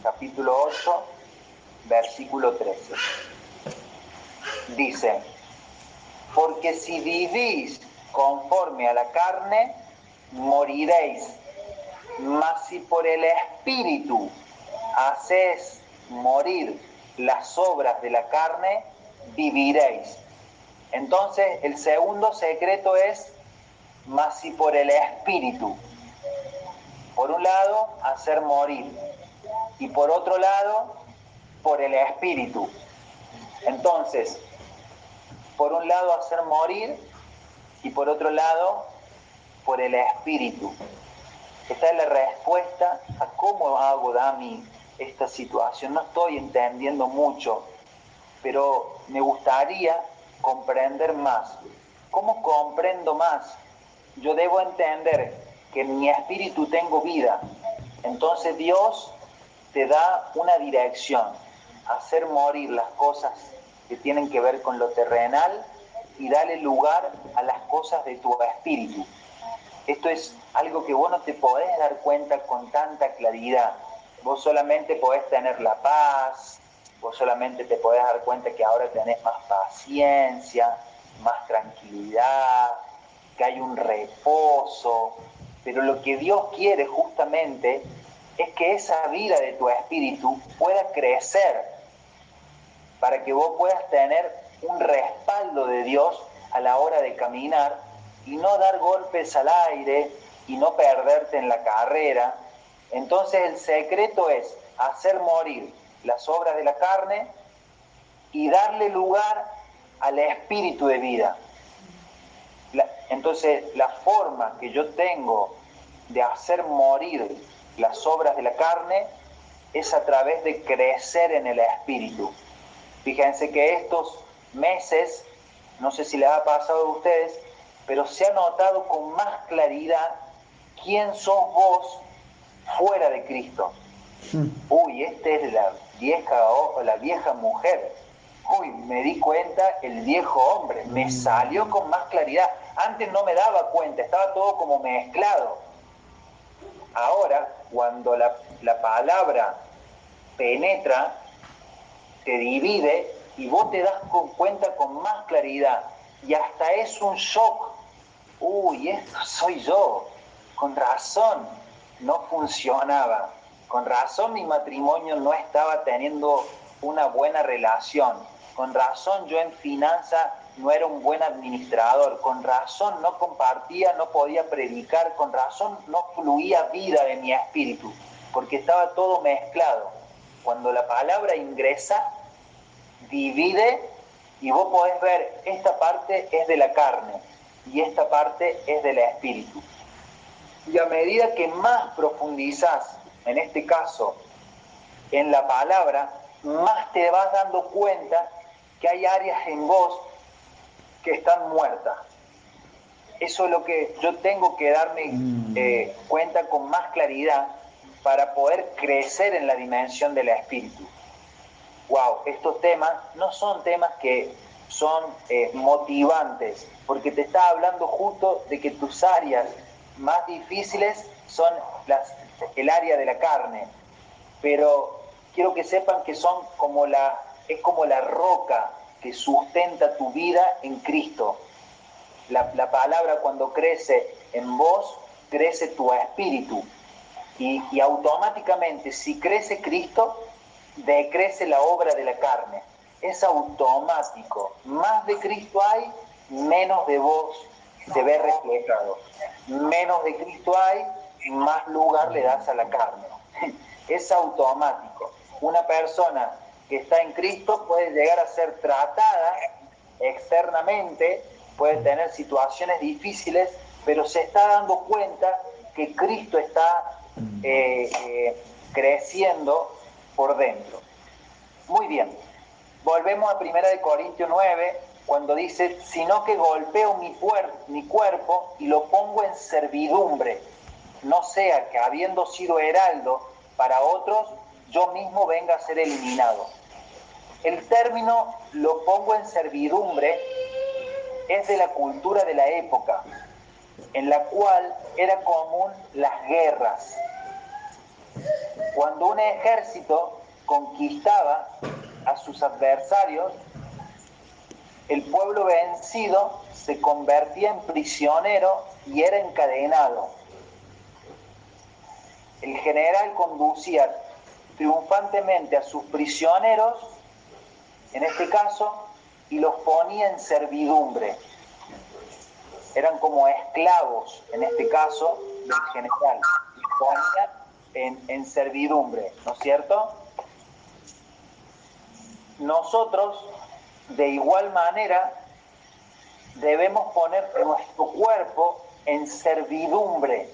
capítulo 8, versículo 13. Dice, porque si vivís conforme a la carne, moriréis, mas si por el Espíritu hacéis morir las obras de la carne, viviréis. Entonces, el segundo secreto es, mas si por el Espíritu. Por un lado, hacer morir. Y por otro lado, por el Espíritu. Entonces, por un lado, hacer morir. Y por otro lado, por el Espíritu. Esta es la respuesta a cómo hago, Dami, esta situación. No estoy entendiendo mucho, pero me gustaría comprender más. ¿Cómo comprendo más? Yo debo entender que en mi espíritu tengo vida. Entonces Dios te da una dirección, hacer morir las cosas que tienen que ver con lo terrenal y darle lugar a las cosas de tu espíritu. Esto es algo que vos no te podés dar cuenta con tanta claridad. Vos solamente podés tener la paz, vos solamente te podés dar cuenta que ahora tenés más paciencia, más tranquilidad, que hay un reposo, pero lo que Dios quiere justamente es que esa vida de tu espíritu pueda crecer para que vos puedas tener un respaldo de Dios a la hora de caminar y no dar golpes al aire y no perderte en la carrera. Entonces el secreto es hacer morir las obras de la carne y darle lugar al espíritu de vida. entonces la forma que yo tengo de hacer morir las obras de la carne es a través de crecer en el espíritu. Fíjense que estos meses, no sé si les ha pasado a ustedes, pero se ha notado con más claridad quién sos vos fuera de Cristo. Hmm. Uy, esta es la vieja o la vieja mujer. Uy, me di cuenta el viejo hombre, me hmm. salió con más claridad. Antes no me daba cuenta, estaba todo como mezclado. Ahora, cuando la, la palabra penetra, te divide y vos te das cuenta con más claridad. Y hasta es un shock. Uy, esto soy yo. Con razón no funcionaba. Con razón mi matrimonio no estaba teniendo una buena relación. Con razón yo en finanza no era un buen administrador. Con razón no compartía, no podía predicar. Con razón no fluía vida de mi espíritu. Porque estaba todo mezclado. Cuando la palabra ingresa, divide y vos podés ver, esta parte es de la carne y esta parte es del espíritu. Y a medida que más profundizás, en este caso, en la palabra, más te vas dando cuenta que hay áreas en vos que están muertas. Eso es lo que yo tengo que darme mm. eh, cuenta con más claridad para poder crecer en la dimensión del espíritu wow, estos temas no son temas que son eh, motivantes, porque te está hablando justo de que tus áreas más difíciles son el área de la carne, pero quiero que sepan que son como la, es como la roca que sustenta tu vida en Cristo. La, la palabra cuando crece en vos, crece tu espíritu. Y, y automáticamente, si crece Cristo, decrece la obra de la carne. Es automático. Más de Cristo hay, menos de vos se ve reflejado. Menos de Cristo hay, más lugar le das a la carne. Es automático. Una persona que está en Cristo puede llegar a ser tratada externamente, puede tener situaciones difíciles, pero se está dando cuenta que Cristo está eh, eh, creciendo por dentro. Muy bien, volvemos a 1 Corintios 9, cuando dice, sino que golpeo mi, mi cuerpo y lo pongo en servidumbre, no sea que habiendo sido heraldo para otros, yo mismo venga a ser eliminado. El término lo pongo en servidumbre es de la cultura de la época, en la cual era común las guerras, cuando un ejército conquistaba a sus adversarios, el pueblo vencido se convertía en prisionero y era encadenado. El general conducía triunfantemente a sus prisioneros, en este caso, y los ponía en servidumbre. Eran como esclavos, en este caso, del general. Y en, servidumbre, ¿no es cierto? Nosotros, de igual manera, debemos poner nuestro cuerpo en servidumbre,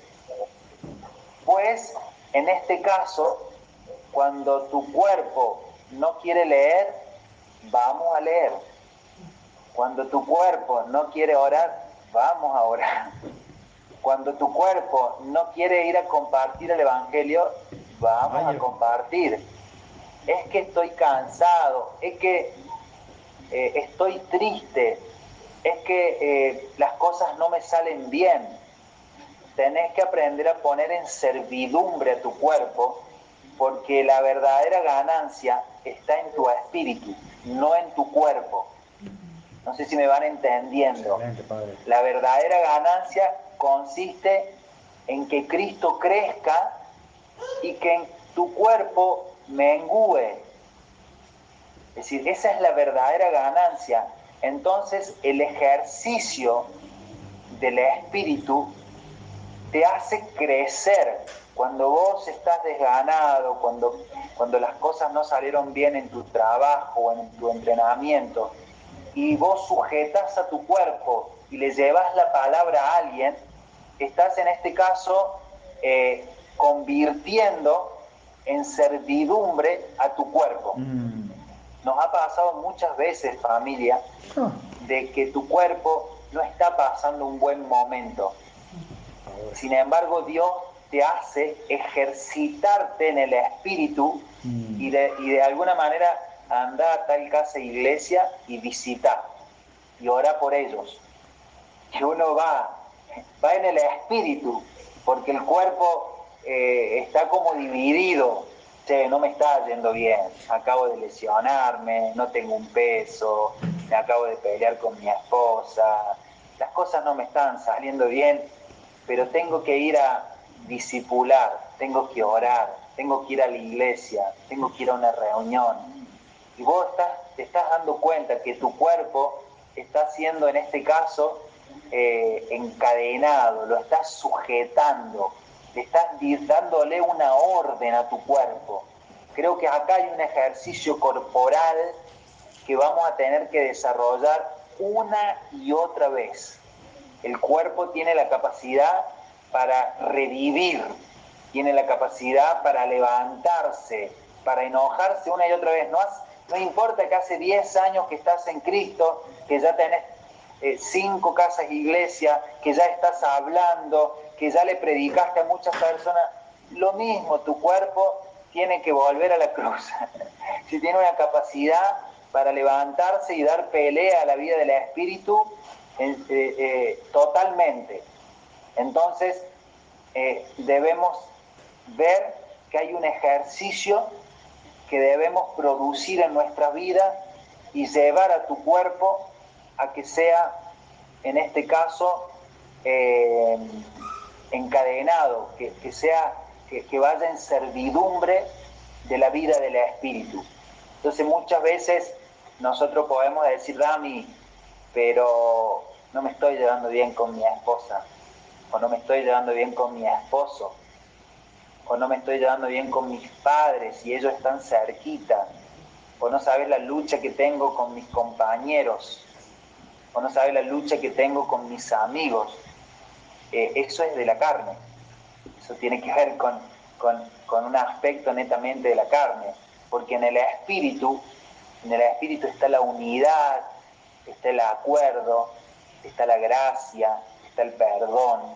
pues en este caso, cuando tu cuerpo no quiere leer, vamos a leer. Cuando tu cuerpo no quiere orar, vamos a orar. Cuando tu cuerpo no quiere ir a compartir el Evangelio, vamos a compartir. Es que estoy cansado, es que eh, estoy triste, es que eh, las cosas no me salen bien. Tenés que aprender a poner en servidumbre a tu cuerpo, porque la verdadera ganancia está en tu espíritu, no en tu cuerpo. No sé si me van entendiendo. La verdadera ganancia consiste en que Cristo crezca y que en tu cuerpo mengüe. Es decir, esa es la verdadera ganancia. Entonces el ejercicio del espíritu te hace crecer. Cuando vos estás desganado, cuando, cuando las cosas no salieron bien en tu trabajo o en tu entrenamiento, y vos sujetas a tu cuerpo y le llevas la palabra a alguien, estás en este caso eh, convirtiendo en servidumbre a tu cuerpo. Mm. Nos ha pasado muchas veces, familia, ah. de que tu cuerpo no está pasando un buen momento. Sin embargo, Dios te hace ejercitarte en el espíritu mm. y, de, y de alguna manera anda a tal casa iglesia y visita y ora por ellos. Y uno va, va en el espíritu, porque el cuerpo eh, está como dividido. Che, no me está yendo bien, acabo de lesionarme, no tengo un peso, me acabo de pelear con mi esposa, las cosas no me están saliendo bien, pero tengo que ir a disipular, tengo que orar, tengo que ir a la iglesia, tengo que ir a una reunión, y vos estás, te estás dando cuenta que tu cuerpo está siendo en este caso eh, encadenado, lo estás sujetando, estás dándole una orden a tu cuerpo. Creo que acá hay un ejercicio corporal que vamos a tener que desarrollar una y otra vez. El cuerpo tiene la capacidad para revivir, tiene la capacidad para levantarse, para enojarse una y otra vez. ¿No no importa que hace 10 años que estás en Cristo, que ya tenés eh, cinco casas iglesia, que ya estás hablando, que ya le predicaste a muchas personas. Lo mismo, tu cuerpo tiene que volver a la cruz. si tiene una capacidad para levantarse y dar pelea a la vida del espíritu, eh, eh, totalmente. Entonces, debemos ver que hay un ejercicio que debemos producir en nuestra vida y llevar a tu cuerpo a que sea, en este caso, eh, encadenado, que, sea, que, vaya en servidumbre de la vida del espíritu. Entonces muchas veces nosotros podemos decir, Dami, pero no me estoy llevando bien con mi esposa, o no me estoy llevando bien con mi esposo, o no me estoy llevando bien con mis padres y ellos están cerquita, o no sabes la lucha que tengo con mis compañeros, o no sabes la lucha que tengo con mis amigos. Eso es de la carne, eso tiene que ver con, con un aspecto netamente de la carne, porque en el espíritu, en el espíritu está la unidad, está el acuerdo, está la gracia, está el perdón,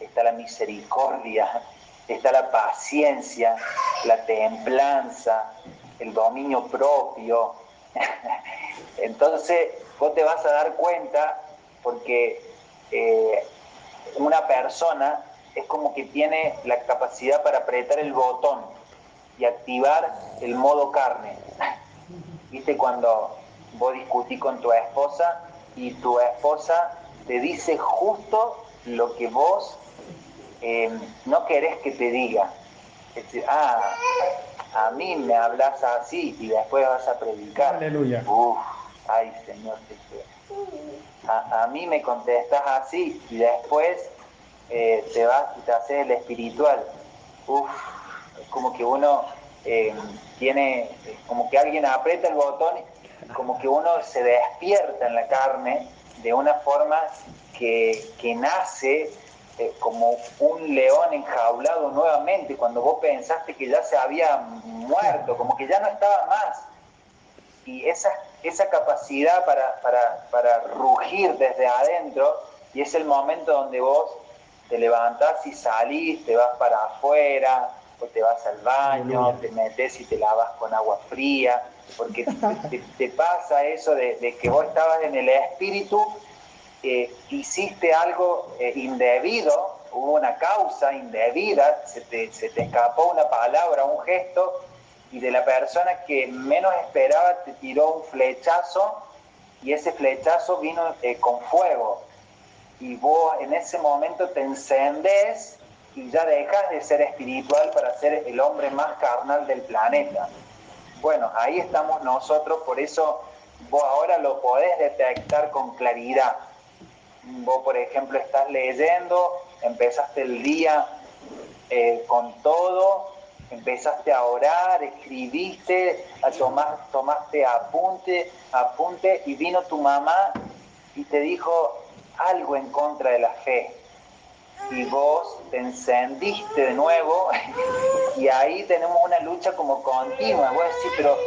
está la misericordia, está la paciencia, la templanza, el dominio propio. Entonces vos te vas a dar cuenta porque eh, una persona es como que tiene la capacidad para apretar el botón y activar el modo carne. ¿Viste cuando vos discutís con tu esposa y tu esposa te dice justo lo que vos eh, no querés que te diga. Es decir, ah, a mí me hablas así y después vas a predicar. Aleluya. Uf, ay Señor, a, a, mí me contestas así y después eh, te vas y te haces el espiritual. Uf, es como que uno eh, tiene, como que alguien aprieta el botón, como que uno se despierta en la carne de una forma que, que nace eh, como un león enjaulado nuevamente, cuando vos pensaste que ya se había muerto, como que ya no estaba más. Y esa, esa capacidad para, para, para rugir desde adentro, y es el momento donde vos te levantás y salís, te vas para afuera, o te vas al baño, te metes y te lavas con agua fría, porque te, pasa eso de, que vos estabas en el espíritu, eh, hiciste algo eh, indebido, hubo una causa indebida, se te, se te escapó una palabra, un gesto, y de la persona que menos esperaba te tiró un flechazo y ese flechazo vino eh, con fuego. Y vos en ese momento te encendés y ya dejas de ser espiritual para ser el hombre más carnal del planeta. Bueno, ahí estamos nosotros, por eso vos ahora lo podés detectar con claridad. Vos, por ejemplo, estás leyendo, empezaste el día eh, con todo, empezaste a orar, escribiste, a tomar, tomaste apunte, apunte y vino tu mamá y te dijo algo en contra de la fe. Y vos te encendiste de nuevo y ahí tenemos una lucha como continua. Voy a decir, pero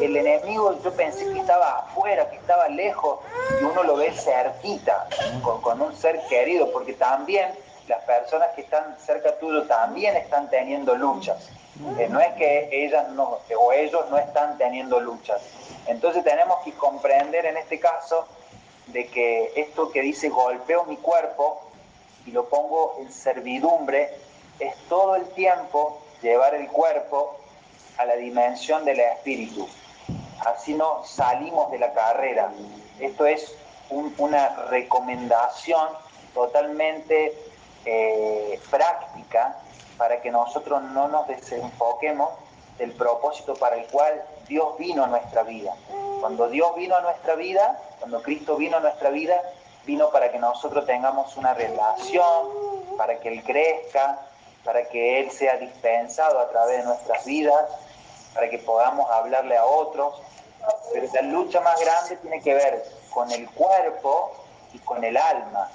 el, enemigo yo pensé que estaba afuera, que estaba lejos y uno lo ve cerquita, con, con un ser querido, porque también las personas que están cerca tuyo también están teniendo luchas no es que ellas no, o ellos no están teniendo luchas. Entonces tenemos que comprender en este caso de que esto que dice golpeo mi cuerpo y lo pongo en servidumbre, es todo el tiempo llevar el cuerpo a la dimensión del espíritu. Así no salimos de la carrera. Esto es una recomendación totalmente eh, práctica para que nosotros no nos desenfoquemos del propósito para el cual Dios vino a nuestra vida. Cuando Dios vino a nuestra vida, cuando Cristo vino a nuestra vida, vino para que nosotros tengamos una relación, para que Él crezca, para que Él sea dispensado a través de nuestras vidas, para que podamos hablarle a otros. Pero la lucha más grande tiene que ver con el cuerpo y con el alma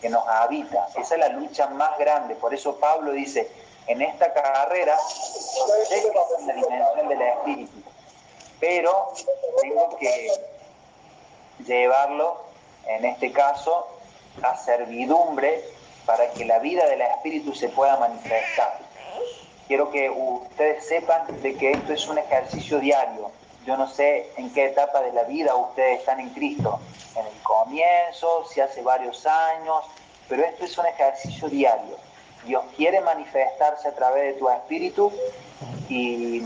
que nos habita. Esa es la lucha más grande. Por eso Pablo dice, en esta carrera, en la dimensión del espíritu, pero tengo que llevarlo, en este caso, a servidumbre para que la vida del espíritu se pueda manifestar. Quiero que ustedes sepan de que esto es un ejercicio diario. Yo no sé en qué etapa de la vida ustedes están en Cristo, en el comienzo, si hace varios años, pero esto es un ejercicio diario. Dios quiere manifestarse a través de tu espíritu, y,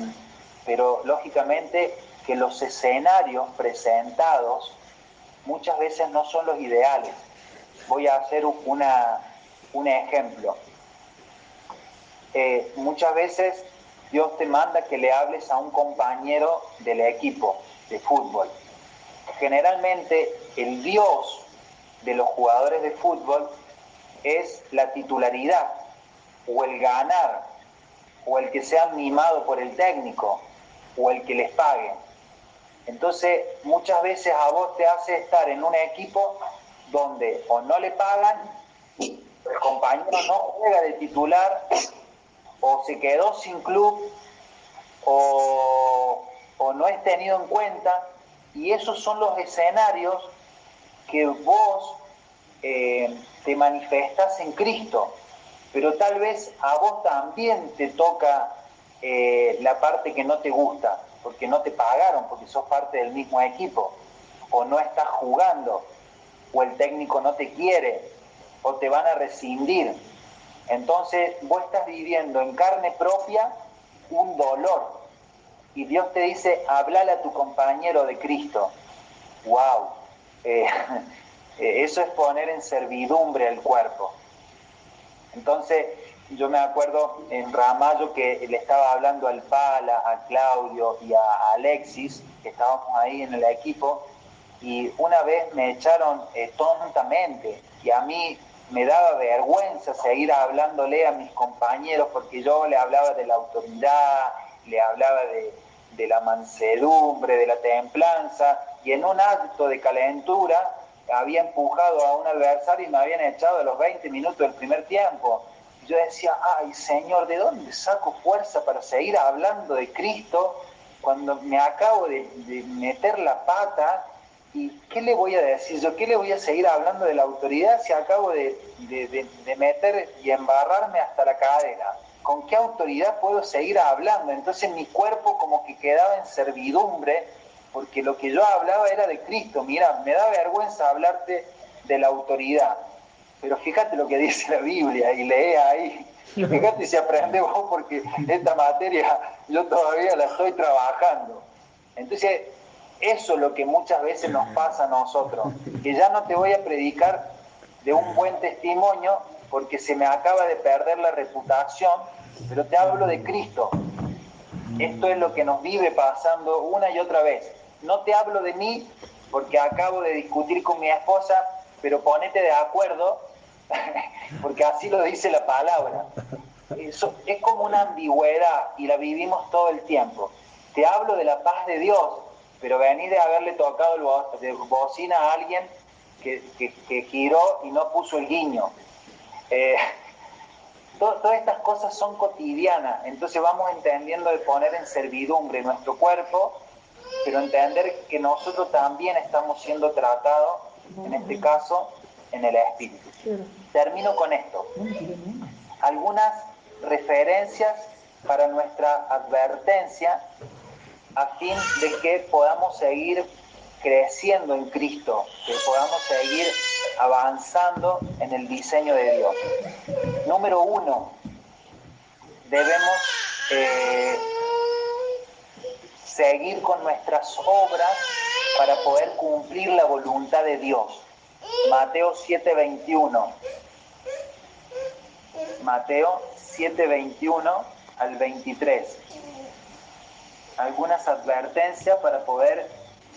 pero lógicamente que los escenarios presentados muchas veces no son los ideales. Voy a hacer una, un ejemplo. Eh, muchas veces Dios te manda que le hables a un compañero del equipo de fútbol. Generalmente el Dios de los jugadores de fútbol es la titularidad o el ganar o el que sea mimado por el técnico o el que les pague. Entonces muchas veces a vos te hace estar en un equipo donde o no le pagan, el compañero no juega de titular o se quedó sin club o, o no es tenido en cuenta y esos son los escenarios que vos eh, te manifestas en Cristo, pero tal vez a vos también te toca eh, la parte que no te gusta, porque no te pagaron, porque sos parte del mismo equipo, o no estás jugando, o el técnico no te quiere, o te van a rescindir. Entonces vos estás viviendo en carne propia un dolor. Y Dios te dice, hablale a tu compañero de Cristo. ¡Wow! Eh, eh, eso es poner en servidumbre el cuerpo. Entonces, yo me acuerdo en Ramallo que le estaba hablando al Pala, a Claudio y a Alexis, que estábamos ahí en el equipo, y una vez me echaron eh, tontamente, y a mí me daba vergüenza seguir hablándole a mis compañeros, porque yo le hablaba de la autoridad, le hablaba de, la mansedumbre, de la templanza, y en un acto de calentura había empujado a un adversario y me habían echado a los 20 minutos del primer tiempo. Yo decía, ay Señor, ¿de dónde saco fuerza para seguir hablando de Cristo cuando me acabo de, meter la pata ¿Y qué le voy a decir yo? ¿Qué le voy a seguir hablando de la autoridad si acabo de, de meter y embarrarme hasta la cadera? ¿Con qué autoridad puedo seguir hablando? Entonces mi cuerpo como que quedaba en servidumbre porque lo que yo hablaba era de Cristo. Mira, me da vergüenza hablarte de la autoridad, pero fíjate lo que dice la Biblia y lee ahí. Fíjate si aprende vos porque esta materia yo todavía la estoy trabajando. Entonces, eso es lo que muchas veces nos pasa a nosotros, que ya no te voy a predicar de un buen testimonio porque se me acaba de perder la reputación, pero te hablo de Cristo. Esto es lo que nos vive pasando una y otra vez. No te hablo de mí porque acabo de discutir con mi esposa, pero ponete de acuerdo, porque así lo dice la palabra. Eso es como una ambigüedad y la vivimos todo el tiempo. Te hablo de la paz de Dios, pero vení de haberle tocado el de bocina a alguien que, giró y no puso el guiño. Eh, todas estas cosas son cotidianas, entonces vamos entendiendo de poner en servidumbre nuestro cuerpo, pero entender que nosotros también estamos siendo tratados, en este caso, en el espíritu. Termino con esto. Algunas referencias para nuestra advertencia a fin de que podamos seguir creciendo en Cristo, que podamos seguir avanzando en el diseño de Dios. Número uno, debemos eh, seguir con nuestras obras para poder cumplir la voluntad de Dios. Mateo 7:21. Mateo 7:21 al 23 algunas advertencias para poder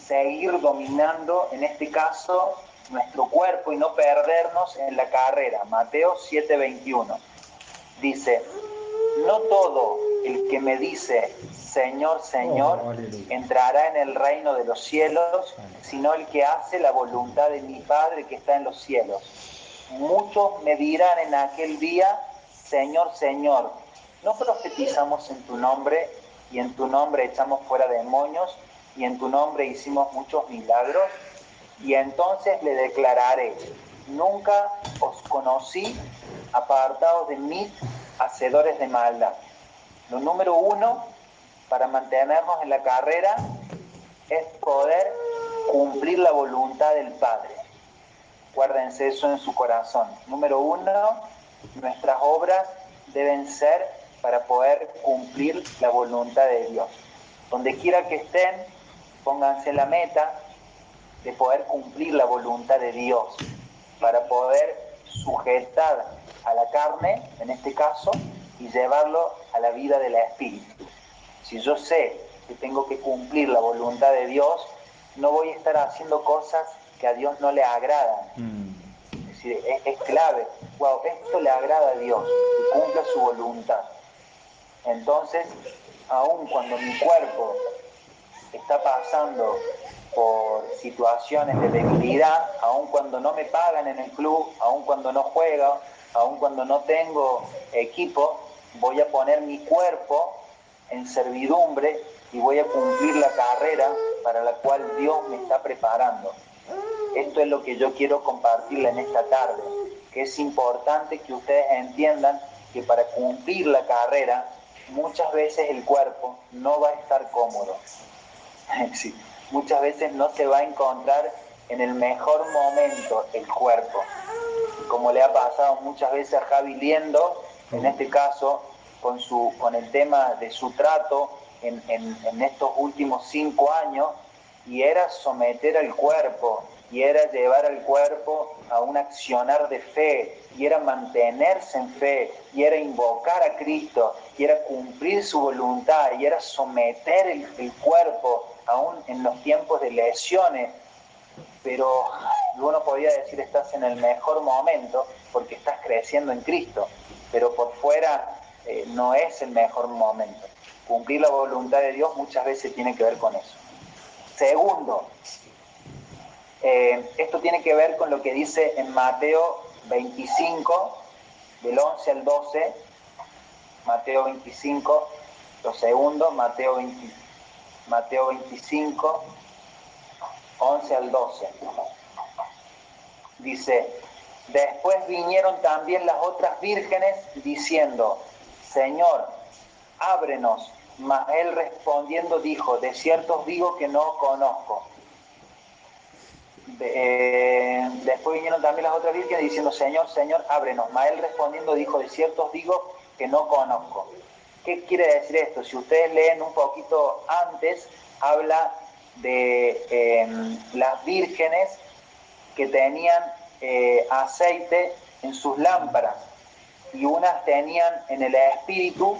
seguir dominando, en este caso, nuestro cuerpo y no perdernos en la carrera. Mateo 7:21 dice, no todo el que me dice, Señor, Señor, oh, entrará en el reino de los cielos, sino el que hace la voluntad de mi Padre que está en los cielos. Muchos me dirán en aquel día, Señor, Señor, ¿no profetizamos en tu nombre y en tu nombre echamos fuera demonios y en tu nombre hicimos muchos milagros. Y entonces le declararé, nunca os conocí apartados de mí, hacedores de maldad. Lo número uno, para mantenernos en la carrera, es poder cumplir la voluntad del Padre. Guárdense eso en su corazón. Número uno, nuestras obras deben ser para poder cumplir la voluntad de Dios. Donde quiera que estén, pónganse la meta de poder cumplir la voluntad de Dios, para poder sujetar a la carne, en este caso, y llevarlo a la vida del espíritu. Si yo sé que tengo que cumplir la voluntad de Dios, no voy a estar haciendo cosas que a Dios no le agradan. Mm. Es decir, es, clave, wow, esto le agrada a Dios, que cumpla su voluntad. Entonces, aun cuando mi cuerpo está pasando por situaciones de debilidad, aun cuando no me pagan en el club, aun cuando no juego, aun cuando no tengo equipo, voy a poner mi cuerpo en servidumbre y voy a cumplir la carrera para la cual Dios me está preparando. Esto es lo que yo quiero compartirle en esta tarde, que es importante que ustedes entiendan que para cumplir la carrera muchas veces el cuerpo no va a estar cómodo. muchas veces no se va a encontrar en el mejor momento el cuerpo. Como le ha pasado muchas veces a Javi Liendo, en este caso, con, su, con el tema de su trato en, en estos últimos cinco años, y era someter al cuerpo, y era llevar al cuerpo a un accionar de fe, y era mantenerse en fe, y era invocar a Cristo, y era cumplir su voluntad, y era someter el, cuerpo, aún en los tiempos de lesiones. Pero uno podía decir estás en el mejor momento porque estás creciendo en Cristo, pero por fuera eh, no es el mejor momento. Cumplir la voluntad de Dios muchas veces tiene que ver con eso. Segundo, eh, esto tiene que ver con lo que dice en Mateo 25, del 11 al 12, Mateo 25, lo segundo, Mateo, Mateo 25, 11 al 12. Dice, después vinieron también las otras vírgenes diciendo, Señor, ábrenos. Mas él respondiendo dijo, de cierto os digo que no conozco. Eh, después vinieron también las otras vírgenes diciendo, Señor, Señor, ábrenos. Mas él respondiendo dijo, de cierto os digo que no conozco. ¿Qué quiere decir esto? Si ustedes leen un poquito antes, habla de em, las vírgenes que tenían eh, aceite en sus lámparas y unas tenían en el espíritu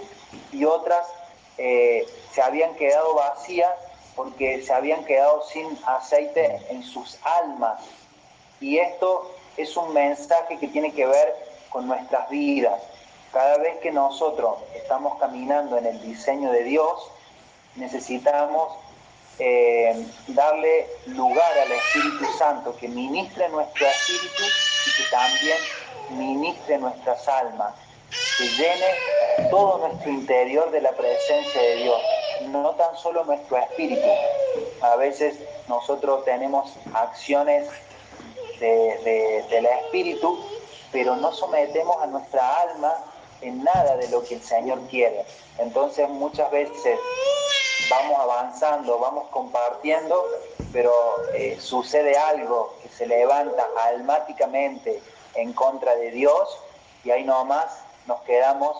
y otras eh, se habían quedado vacías porque se habían quedado sin aceite en sus almas. Y esto es un mensaje que tiene que ver con nuestras vidas. Cada vez que nosotros estamos caminando en el diseño de Dios, necesitamos eh, darle lugar al Espíritu Santo que ministre nuestro espíritu y que también ministre nuestras almas, que llene todo nuestro interior de la presencia de Dios, no tan solo nuestro espíritu. A veces nosotros tenemos acciones del espíritu, pero no sometemos a nuestra alma en nada de lo que el Señor quiere. Entonces muchas veces vamos avanzando, vamos compartiendo, pero eh, sucede algo que se levanta almáticamente en contra de Dios y ahí nomás nos quedamos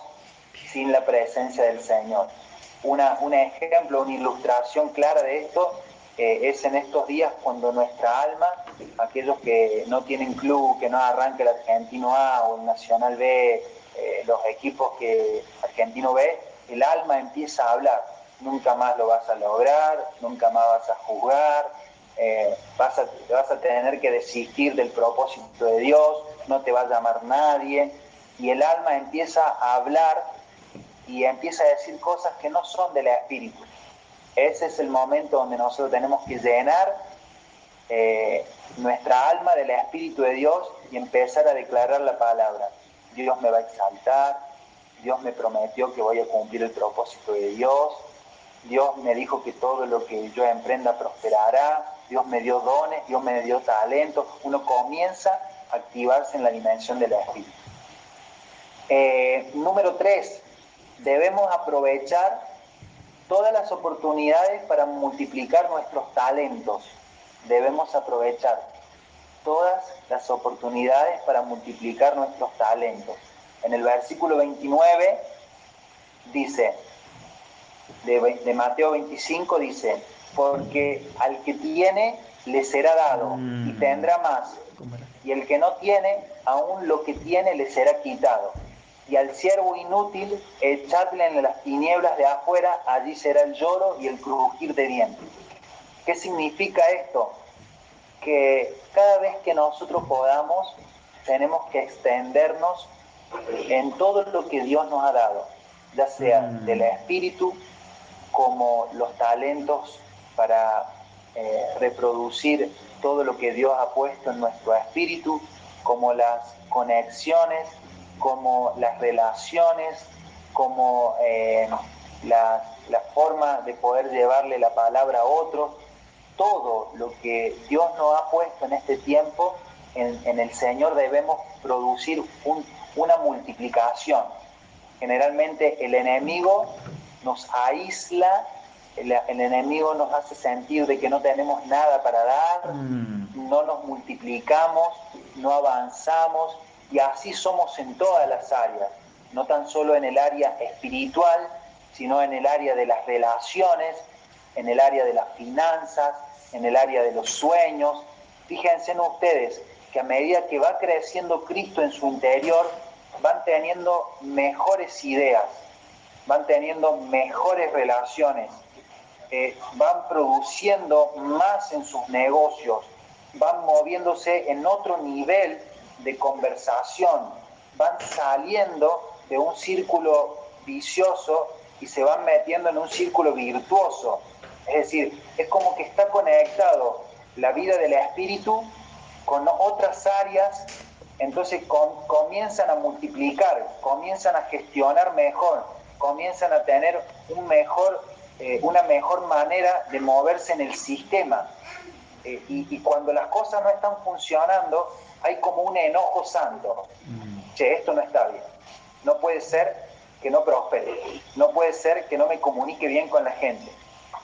sin la presencia del Señor. Una, un ejemplo, una ilustración clara de esto eh, es en estos días cuando nuestra alma, aquellos que no tienen club, que no arranque el Argentino A o el Nacional B, eh, los equipos que Argentino B, el alma empieza a hablar nunca más lo vas a lograr, nunca más vas a juzgar, eh, vas, a, vas a tener que desistir del propósito de Dios, no te va a llamar nadie, y el alma empieza a hablar y empieza a decir cosas que no son del espíritu. Ese es el momento donde nosotros tenemos que llenar eh, nuestra alma del espíritu de Dios y empezar a declarar la palabra. Dios me va a exaltar, Dios me prometió que voy a cumplir el propósito de Dios, Dios me dijo que todo lo que yo emprenda prosperará, Dios me dio dones, Dios me dio talentos, uno comienza a activarse en la dimensión del espíritu. Eh, número tres, debemos aprovechar todas las oportunidades para multiplicar nuestros talentos. Debemos aprovechar todas las oportunidades para multiplicar nuestros talentos. En el versículo 29 dice, de, Mateo 25 dice, porque al que tiene le será dado y mm. tendrá más, y el que no tiene, aún lo que tiene le será quitado. Y al siervo inútil, echadle en las tinieblas de afuera, allí será el lloro y el crujir de dientes. ¿Qué significa esto? Que cada vez que nosotros podamos, tenemos que extendernos en todo lo que Dios nos ha dado, ya sea mm. del espíritu, como los talentos para eh, reproducir todo lo que Dios ha puesto en nuestro espíritu, como las conexiones, como las relaciones, como eh, la, forma de poder llevarle la palabra a otros, todo lo que Dios nos ha puesto en este tiempo, en, el Señor debemos producir una multiplicación. Generalmente el enemigo nos aísla, el, enemigo nos hace sentir de que no tenemos nada para dar, mm. no nos multiplicamos, no avanzamos y así somos en todas las áreas, no tan solo en el área espiritual, sino en el área de las relaciones, en el área de las finanzas, en el área de los sueños. Fíjense en ustedes que a medida que va creciendo Cristo en su interior, van teniendo mejores ideas, van teniendo mejores relaciones, eh, van produciendo más en sus negocios, van moviéndose en otro nivel de conversación, van saliendo de un círculo vicioso y se van metiendo en un círculo virtuoso. Es decir, es como que está conectado la vida del espíritu con otras áreas, entonces comienzan a multiplicar, comienzan a gestionar mejor, comienzan a tener un mejor, eh, una mejor manera de moverse en el sistema. eh, y, cuando las cosas no están funcionando, hay como un enojo santo. Che, esto no está bien. No puede ser que no prospere. No puede ser que no me comunique bien con la gente.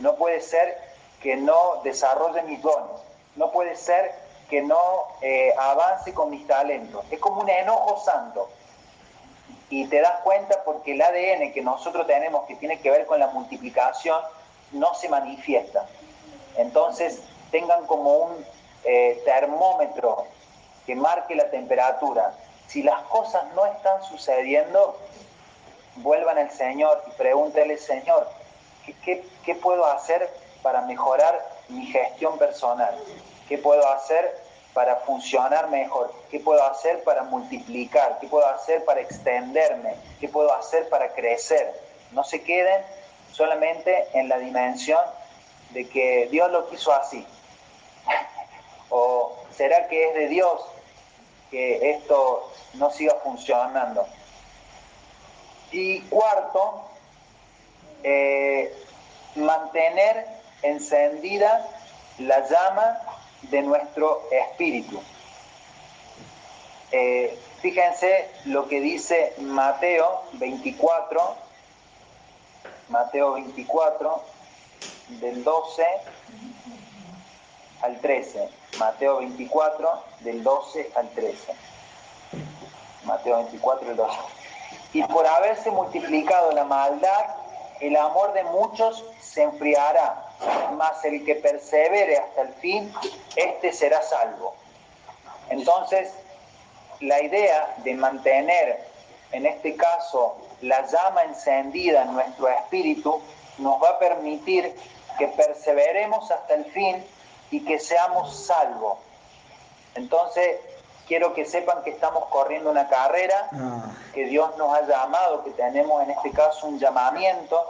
No puede ser que no desarrolle mis dones. No puede ser que no eh, avance con mis talentos. Es como un enojo santo. Y te das cuenta porque el ADN que nosotros tenemos, que tiene que ver con la multiplicación, no se manifiesta. Entonces, tengan como un eh, termómetro que marque la temperatura. Si las cosas no están sucediendo, vuelvan al Señor y pregúntenle, Señor, ¿qué, puedo hacer para mejorar mi gestión personal? ¿Qué puedo hacer para funcionar mejor? ¿Qué puedo hacer para multiplicar? ¿Qué puedo hacer para extenderme? ¿Qué puedo hacer para crecer? No se queden solamente en la dimensión de que Dios lo quiso así. ¿O será que es de Dios que esto no siga funcionando? Y cuarto, eh, mantener encendida la llama de nuestro espíritu. Eh, fíjense lo que dice Mateo 24, Mateo 24, del 12 al 13. Mateo 24, del 12 al 13. Mateo 24, del 12. Y por haberse multiplicado la maldad, el amor de muchos se enfriará, mas el que persevere hasta el fin, éste será salvo. Entonces, la idea de mantener, en este caso, la llama encendida en nuestro espíritu, nos va a permitir que perseveremos hasta el fin y que seamos salvos. Entonces, quiero que sepan que estamos corriendo una carrera, ah. que Dios nos ha llamado, que tenemos en este caso un llamamiento,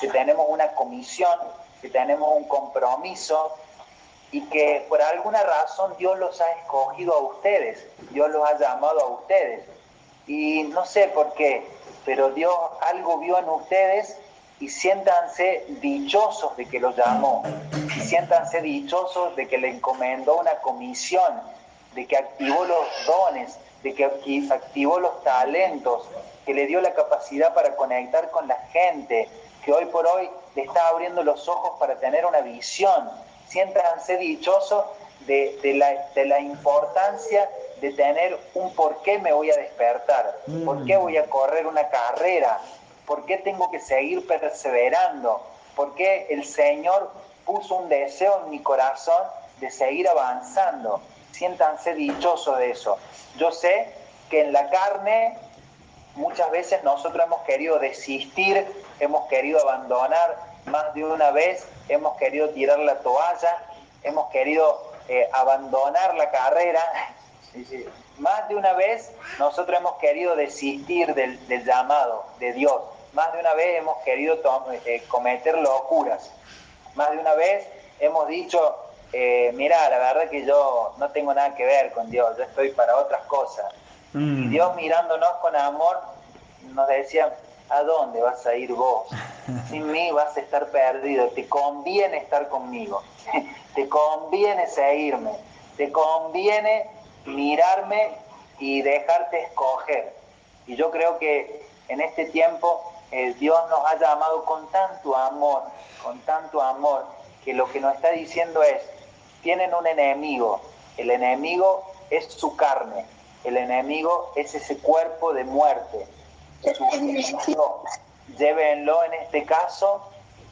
que tenemos una comisión, que tenemos un compromiso y que por alguna razón Dios los ha escogido a ustedes, Dios los ha llamado a ustedes. Y no sé por qué, pero Dios algo vio en ustedes y siéntanse dichosos de que los llamó, y siéntanse dichosos de que le encomendó una comisión, de que activó los dones, de que activó los talentos, que le dio la capacidad para conectar con la gente, que hoy por hoy le está abriendo los ojos para tener una visión. Siéntanse dichosos de, la, de la importancia de tener un por qué me voy a despertar, por qué voy a correr una carrera, por qué tengo que seguir perseverando, por qué el Señor puso un deseo en mi corazón de seguir avanzando. Siéntanse dichosos de eso. Yo sé que en la carne muchas veces nosotros hemos querido desistir, hemos querido abandonar, más de una vez hemos querido tirar la toalla, hemos querido eh, abandonar la carrera. Más de una vez nosotros hemos querido desistir del, llamado de Dios. Más de una vez hemos querido eh, cometer locuras. Más de una vez hemos dicho, eh, mira, la verdad que yo no tengo nada que ver con Dios, yo estoy para otras cosas. Y mm. Dios mirándonos con amor nos decía, ¿a dónde vas a ir vos? Sin mí vas a estar perdido, te conviene estar conmigo, te conviene seguirme, te conviene mirarme y dejarte escoger. Y yo creo que en este tiempo eh, Dios nos ha llamado con tanto amor, con tanto amor, que lo que nos está diciendo es, tienen un enemigo, el enemigo es su carne, el enemigo es ese cuerpo de muerte. llévenlo en este caso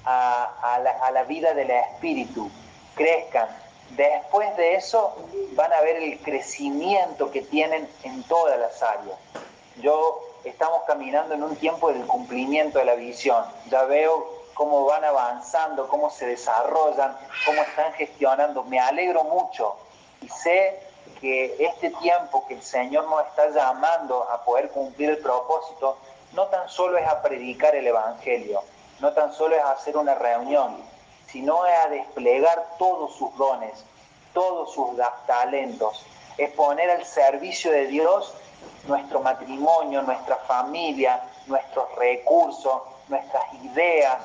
a, la, a la vida del espíritu, crezcan. Después de eso van a ver el crecimiento que tienen en todas las áreas. Yo estamos caminando en un tiempo del cumplimiento de la visión. Ya veo cómo van avanzando, cómo se desarrollan, cómo están gestionando. Me alegro mucho y sé que este tiempo que el Señor nos está llamando a poder cumplir el propósito, no tan solo es a predicar el Evangelio, no tan solo es a hacer una reunión, sino es a desplegar todos sus dones, todos sus talentos, es poner al servicio de Dios nuestro matrimonio, nuestra familia, nuestros recursos, nuestras ideas.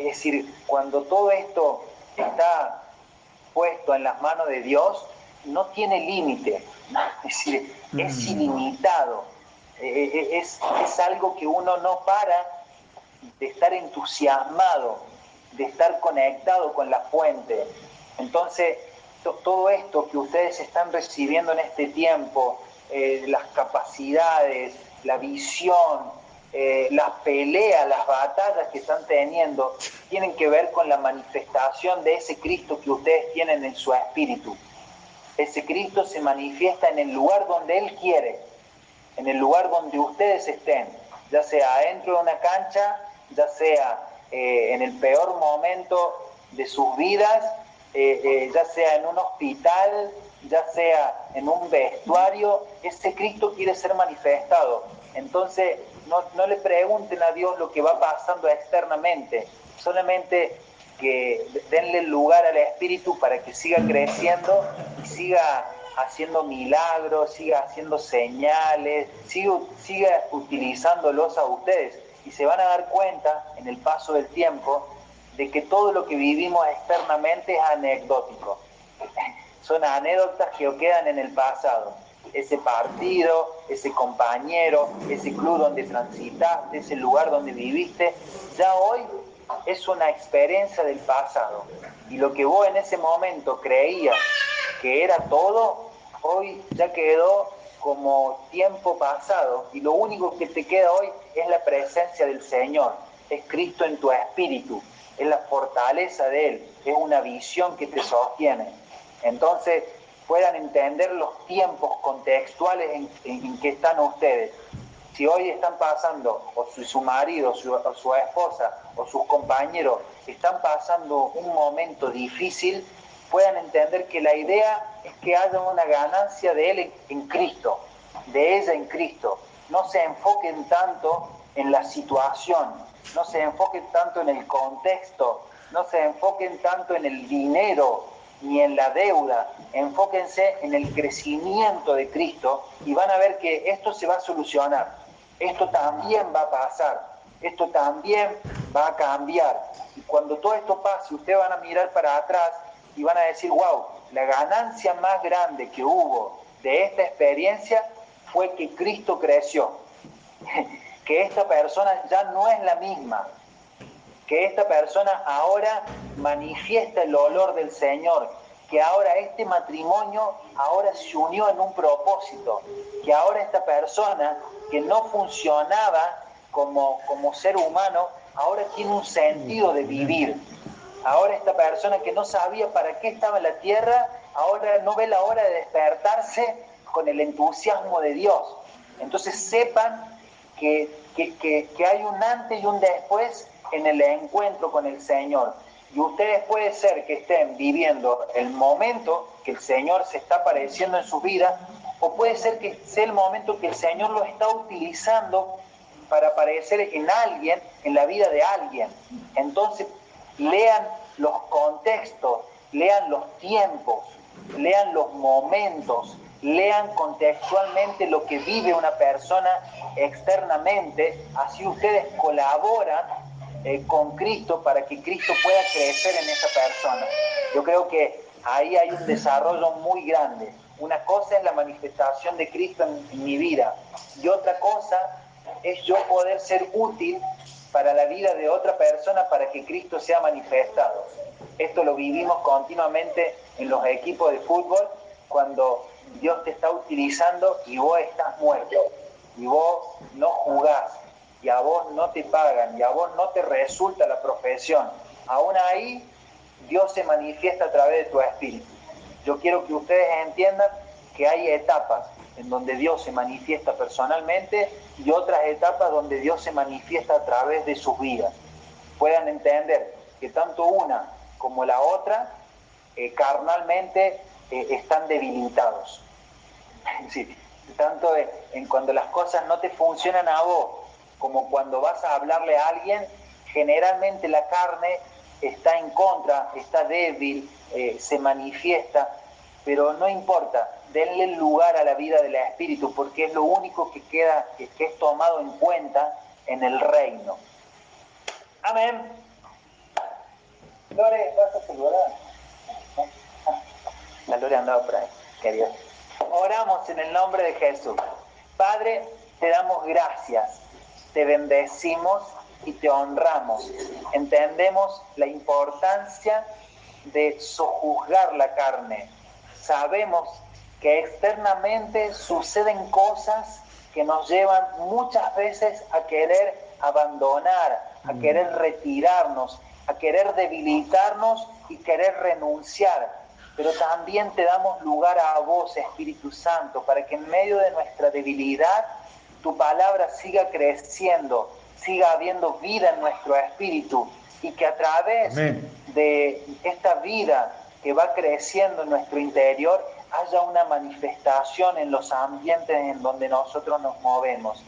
Es decir, cuando todo esto está puesto en las manos de Dios no tiene límite, es decir, es Mm. ilimitado, Eh, eh, es, es algo que uno no para de estar entusiasmado, de estar conectado con la fuente. Entonces, to- todo esto que ustedes están recibiendo en este tiempo, eh, las capacidades, la visión, eh, las peleas, las batallas que están teniendo, tienen que ver con la manifestación de ese Cristo que ustedes tienen en su espíritu. Ese Cristo se manifiesta en el lugar donde Él quiere, en el lugar donde ustedes estén, ya sea adentro de una cancha, ya sea eh, en el peor momento de sus vidas, eh, ya sea en un hospital, ya sea en un vestuario, ese Cristo quiere ser manifestado. Entonces, no, le pregunten a Dios lo que va pasando externamente, solamente que denle lugar al Espíritu para que siga creciendo y siga haciendo milagros, siga haciendo señales, siga, siga utilizándolos a ustedes. Y se van a dar cuenta en el paso del tiempo de que todo lo que vivimos externamente es anecdótico. Son anécdotas que quedan en el pasado. Ese partido, ese compañero, ese club donde transitaste, ese lugar donde viviste, ya hoy es una experiencia del pasado. Y lo que vos en ese momento creías que era todo, hoy ya quedó como tiempo pasado. Y lo único que te queda hoy es la presencia del Señor, es Cristo en tu espíritu, es la fortaleza de Él, es una visión que te sostiene. Entonces puedan entender los tiempos contextuales en, que están ustedes. Si hoy están pasando, o su, su marido, su, o su esposa, o sus compañeros están pasando un momento difícil, puedan entender que la idea es que haya una ganancia de él en, en Cristo, de ella en Cristo. No se enfoquen tanto en la situación, no se enfoquen tanto en el contexto, no se enfoquen tanto en el dinero ni en la deuda, enfóquense en el crecimiento de Cristo y van a ver que esto se va a solucionar, esto también va a pasar, esto también va a cambiar. Y cuando todo esto pase, ustedes van a mirar para atrás y van a decir, wow, la ganancia más grande que hubo de esta experiencia fue que Cristo creció, que esta persona ya no es la misma, que esta persona ahora manifiesta el olor del Señor, que ahora este matrimonio ahora se unió en un propósito, que ahora esta persona que no funcionaba como, como ser humano, ahora tiene un sentido de vivir. Ahora esta persona que no sabía para qué estaba en la tierra, ahora no ve la hora de despertarse con el entusiasmo de Dios. Entonces sepan que, que, que, que hay un antes y un después en el encuentro con el Señor. Y ustedes puede ser que estén viviendo el momento que el Señor se está apareciendo en su vida, o puede ser que sea el momento que el Señor lo está utilizando para aparecer en alguien, en la vida de alguien. Entonces, lean los contextos, lean los tiempos, lean los momentos, lean contextualmente lo que vive una persona externamente, así ustedes colaboran eh, con Cristo para que Cristo pueda crecer en esa persona. Yo creo que ahí hay un desarrollo muy grande. Una cosa es la manifestación de Cristo en, en mi vida y otra cosa es yo poder ser útil para la vida de otra persona para que Cristo sea manifestado. Esto lo vivimos continuamente en los equipos de fútbol cuando Dios te está utilizando y vos estás muerto y vos no jugás y a vos no te pagan y a vos no te resulta la profesión. Aún ahí Dios se manifiesta a través de tu espíritu. Yo quiero que ustedes entiendan que hay etapas en donde Dios se manifiesta personalmente y otras etapas donde Dios se manifiesta a través de sus vidas. Puedan entender que tanto una como la otra eh, carnalmente eh, están debilitados. Sí, tanto en, en cuando las cosas no te funcionan a vos como cuando vas a hablarle a alguien, generalmente la carne está en contra, está débil, eh, se manifiesta, pero no importa, denle lugar a la vida del Espíritu, porque es lo único que queda, que, que es tomado en cuenta en el reino. Amén. Lore, ¿vas a saludar? La Lore andaba por ahí, querido. Oramos en el nombre de Jesús. Padre, te damos gracias, te bendecimos y te honramos. Entendemos la importancia de sojuzgar la carne. Sabemos que externamente suceden cosas que nos llevan muchas veces a querer abandonar, a querer retirarnos, a querer debilitarnos y querer renunciar. Pero también te damos lugar a vos, Espíritu Santo, para que en medio de nuestra debilidad tu palabra siga creciendo, siga habiendo vida en nuestro espíritu y que a través de esta vida que va creciendo en nuestro interior haya una manifestación en los ambientes en donde nosotros nos movemos.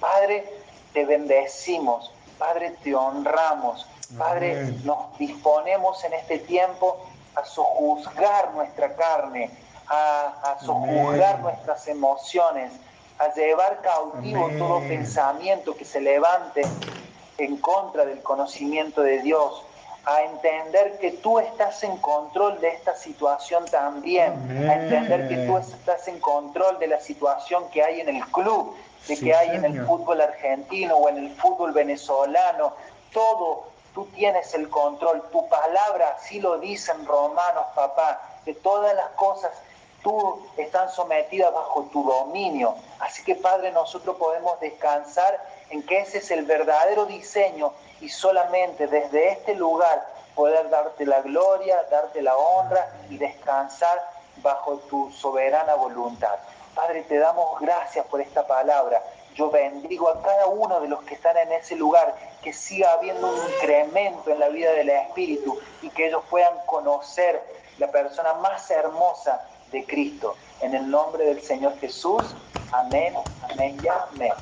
Padre, te bendecimos, Padre, te honramos, Padre, nos disponemos en este tiempo a sojuzgar nuestra carne, a, a sojuzgar nuestras emociones, a llevar cautivo todo pensamiento que se levante en contra del conocimiento de Dios, a entender que tú estás en control de esta situación también, a entender que tú estás en control de la situación que hay en el club, de que hay en el fútbol argentino o en el fútbol venezolano, todo tú tienes el control, tu palabra así lo dicen Romanos, papá, que todas las cosas están sometidas bajo tu dominio. Así que Padre, nosotros podemos descansar en que ese es el verdadero diseño y solamente desde este lugar poder darte la gloria, darte la honra y descansar bajo tu soberana voluntad. Padre, te damos gracias por esta palabra. Yo bendigo a cada uno de los que están en ese lugar, que siga habiendo un incremento en la vida del Espíritu y que ellos puedan conocer la persona más hermosa de Cristo. En el nombre del Señor Jesús. Amén, amén y amén.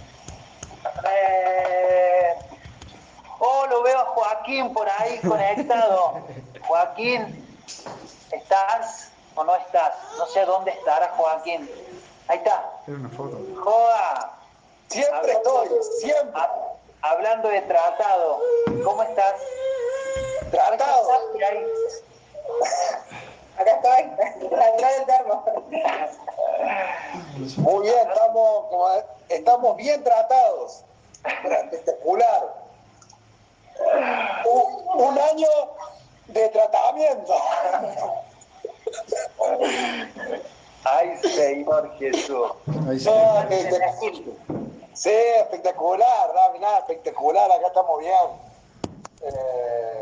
Eh, oh, lo veo a Joaquín por ahí conectado. Joaquín, ¿estás o no estás? No sé dónde estará Joaquín. Ahí está. una foto. Joa. Siempre estoy, siempre. Hablando de tratado, ¿cómo estás? Tratado. Acá estoy, la del termo. Muy bien, estamos, estamos bien tratados. Espectacular. Un, un año de tratamiento. Ay, Señor Jesús. Ay, Sí, espectacular, nada, espectacular, acá estamos bien. Eh,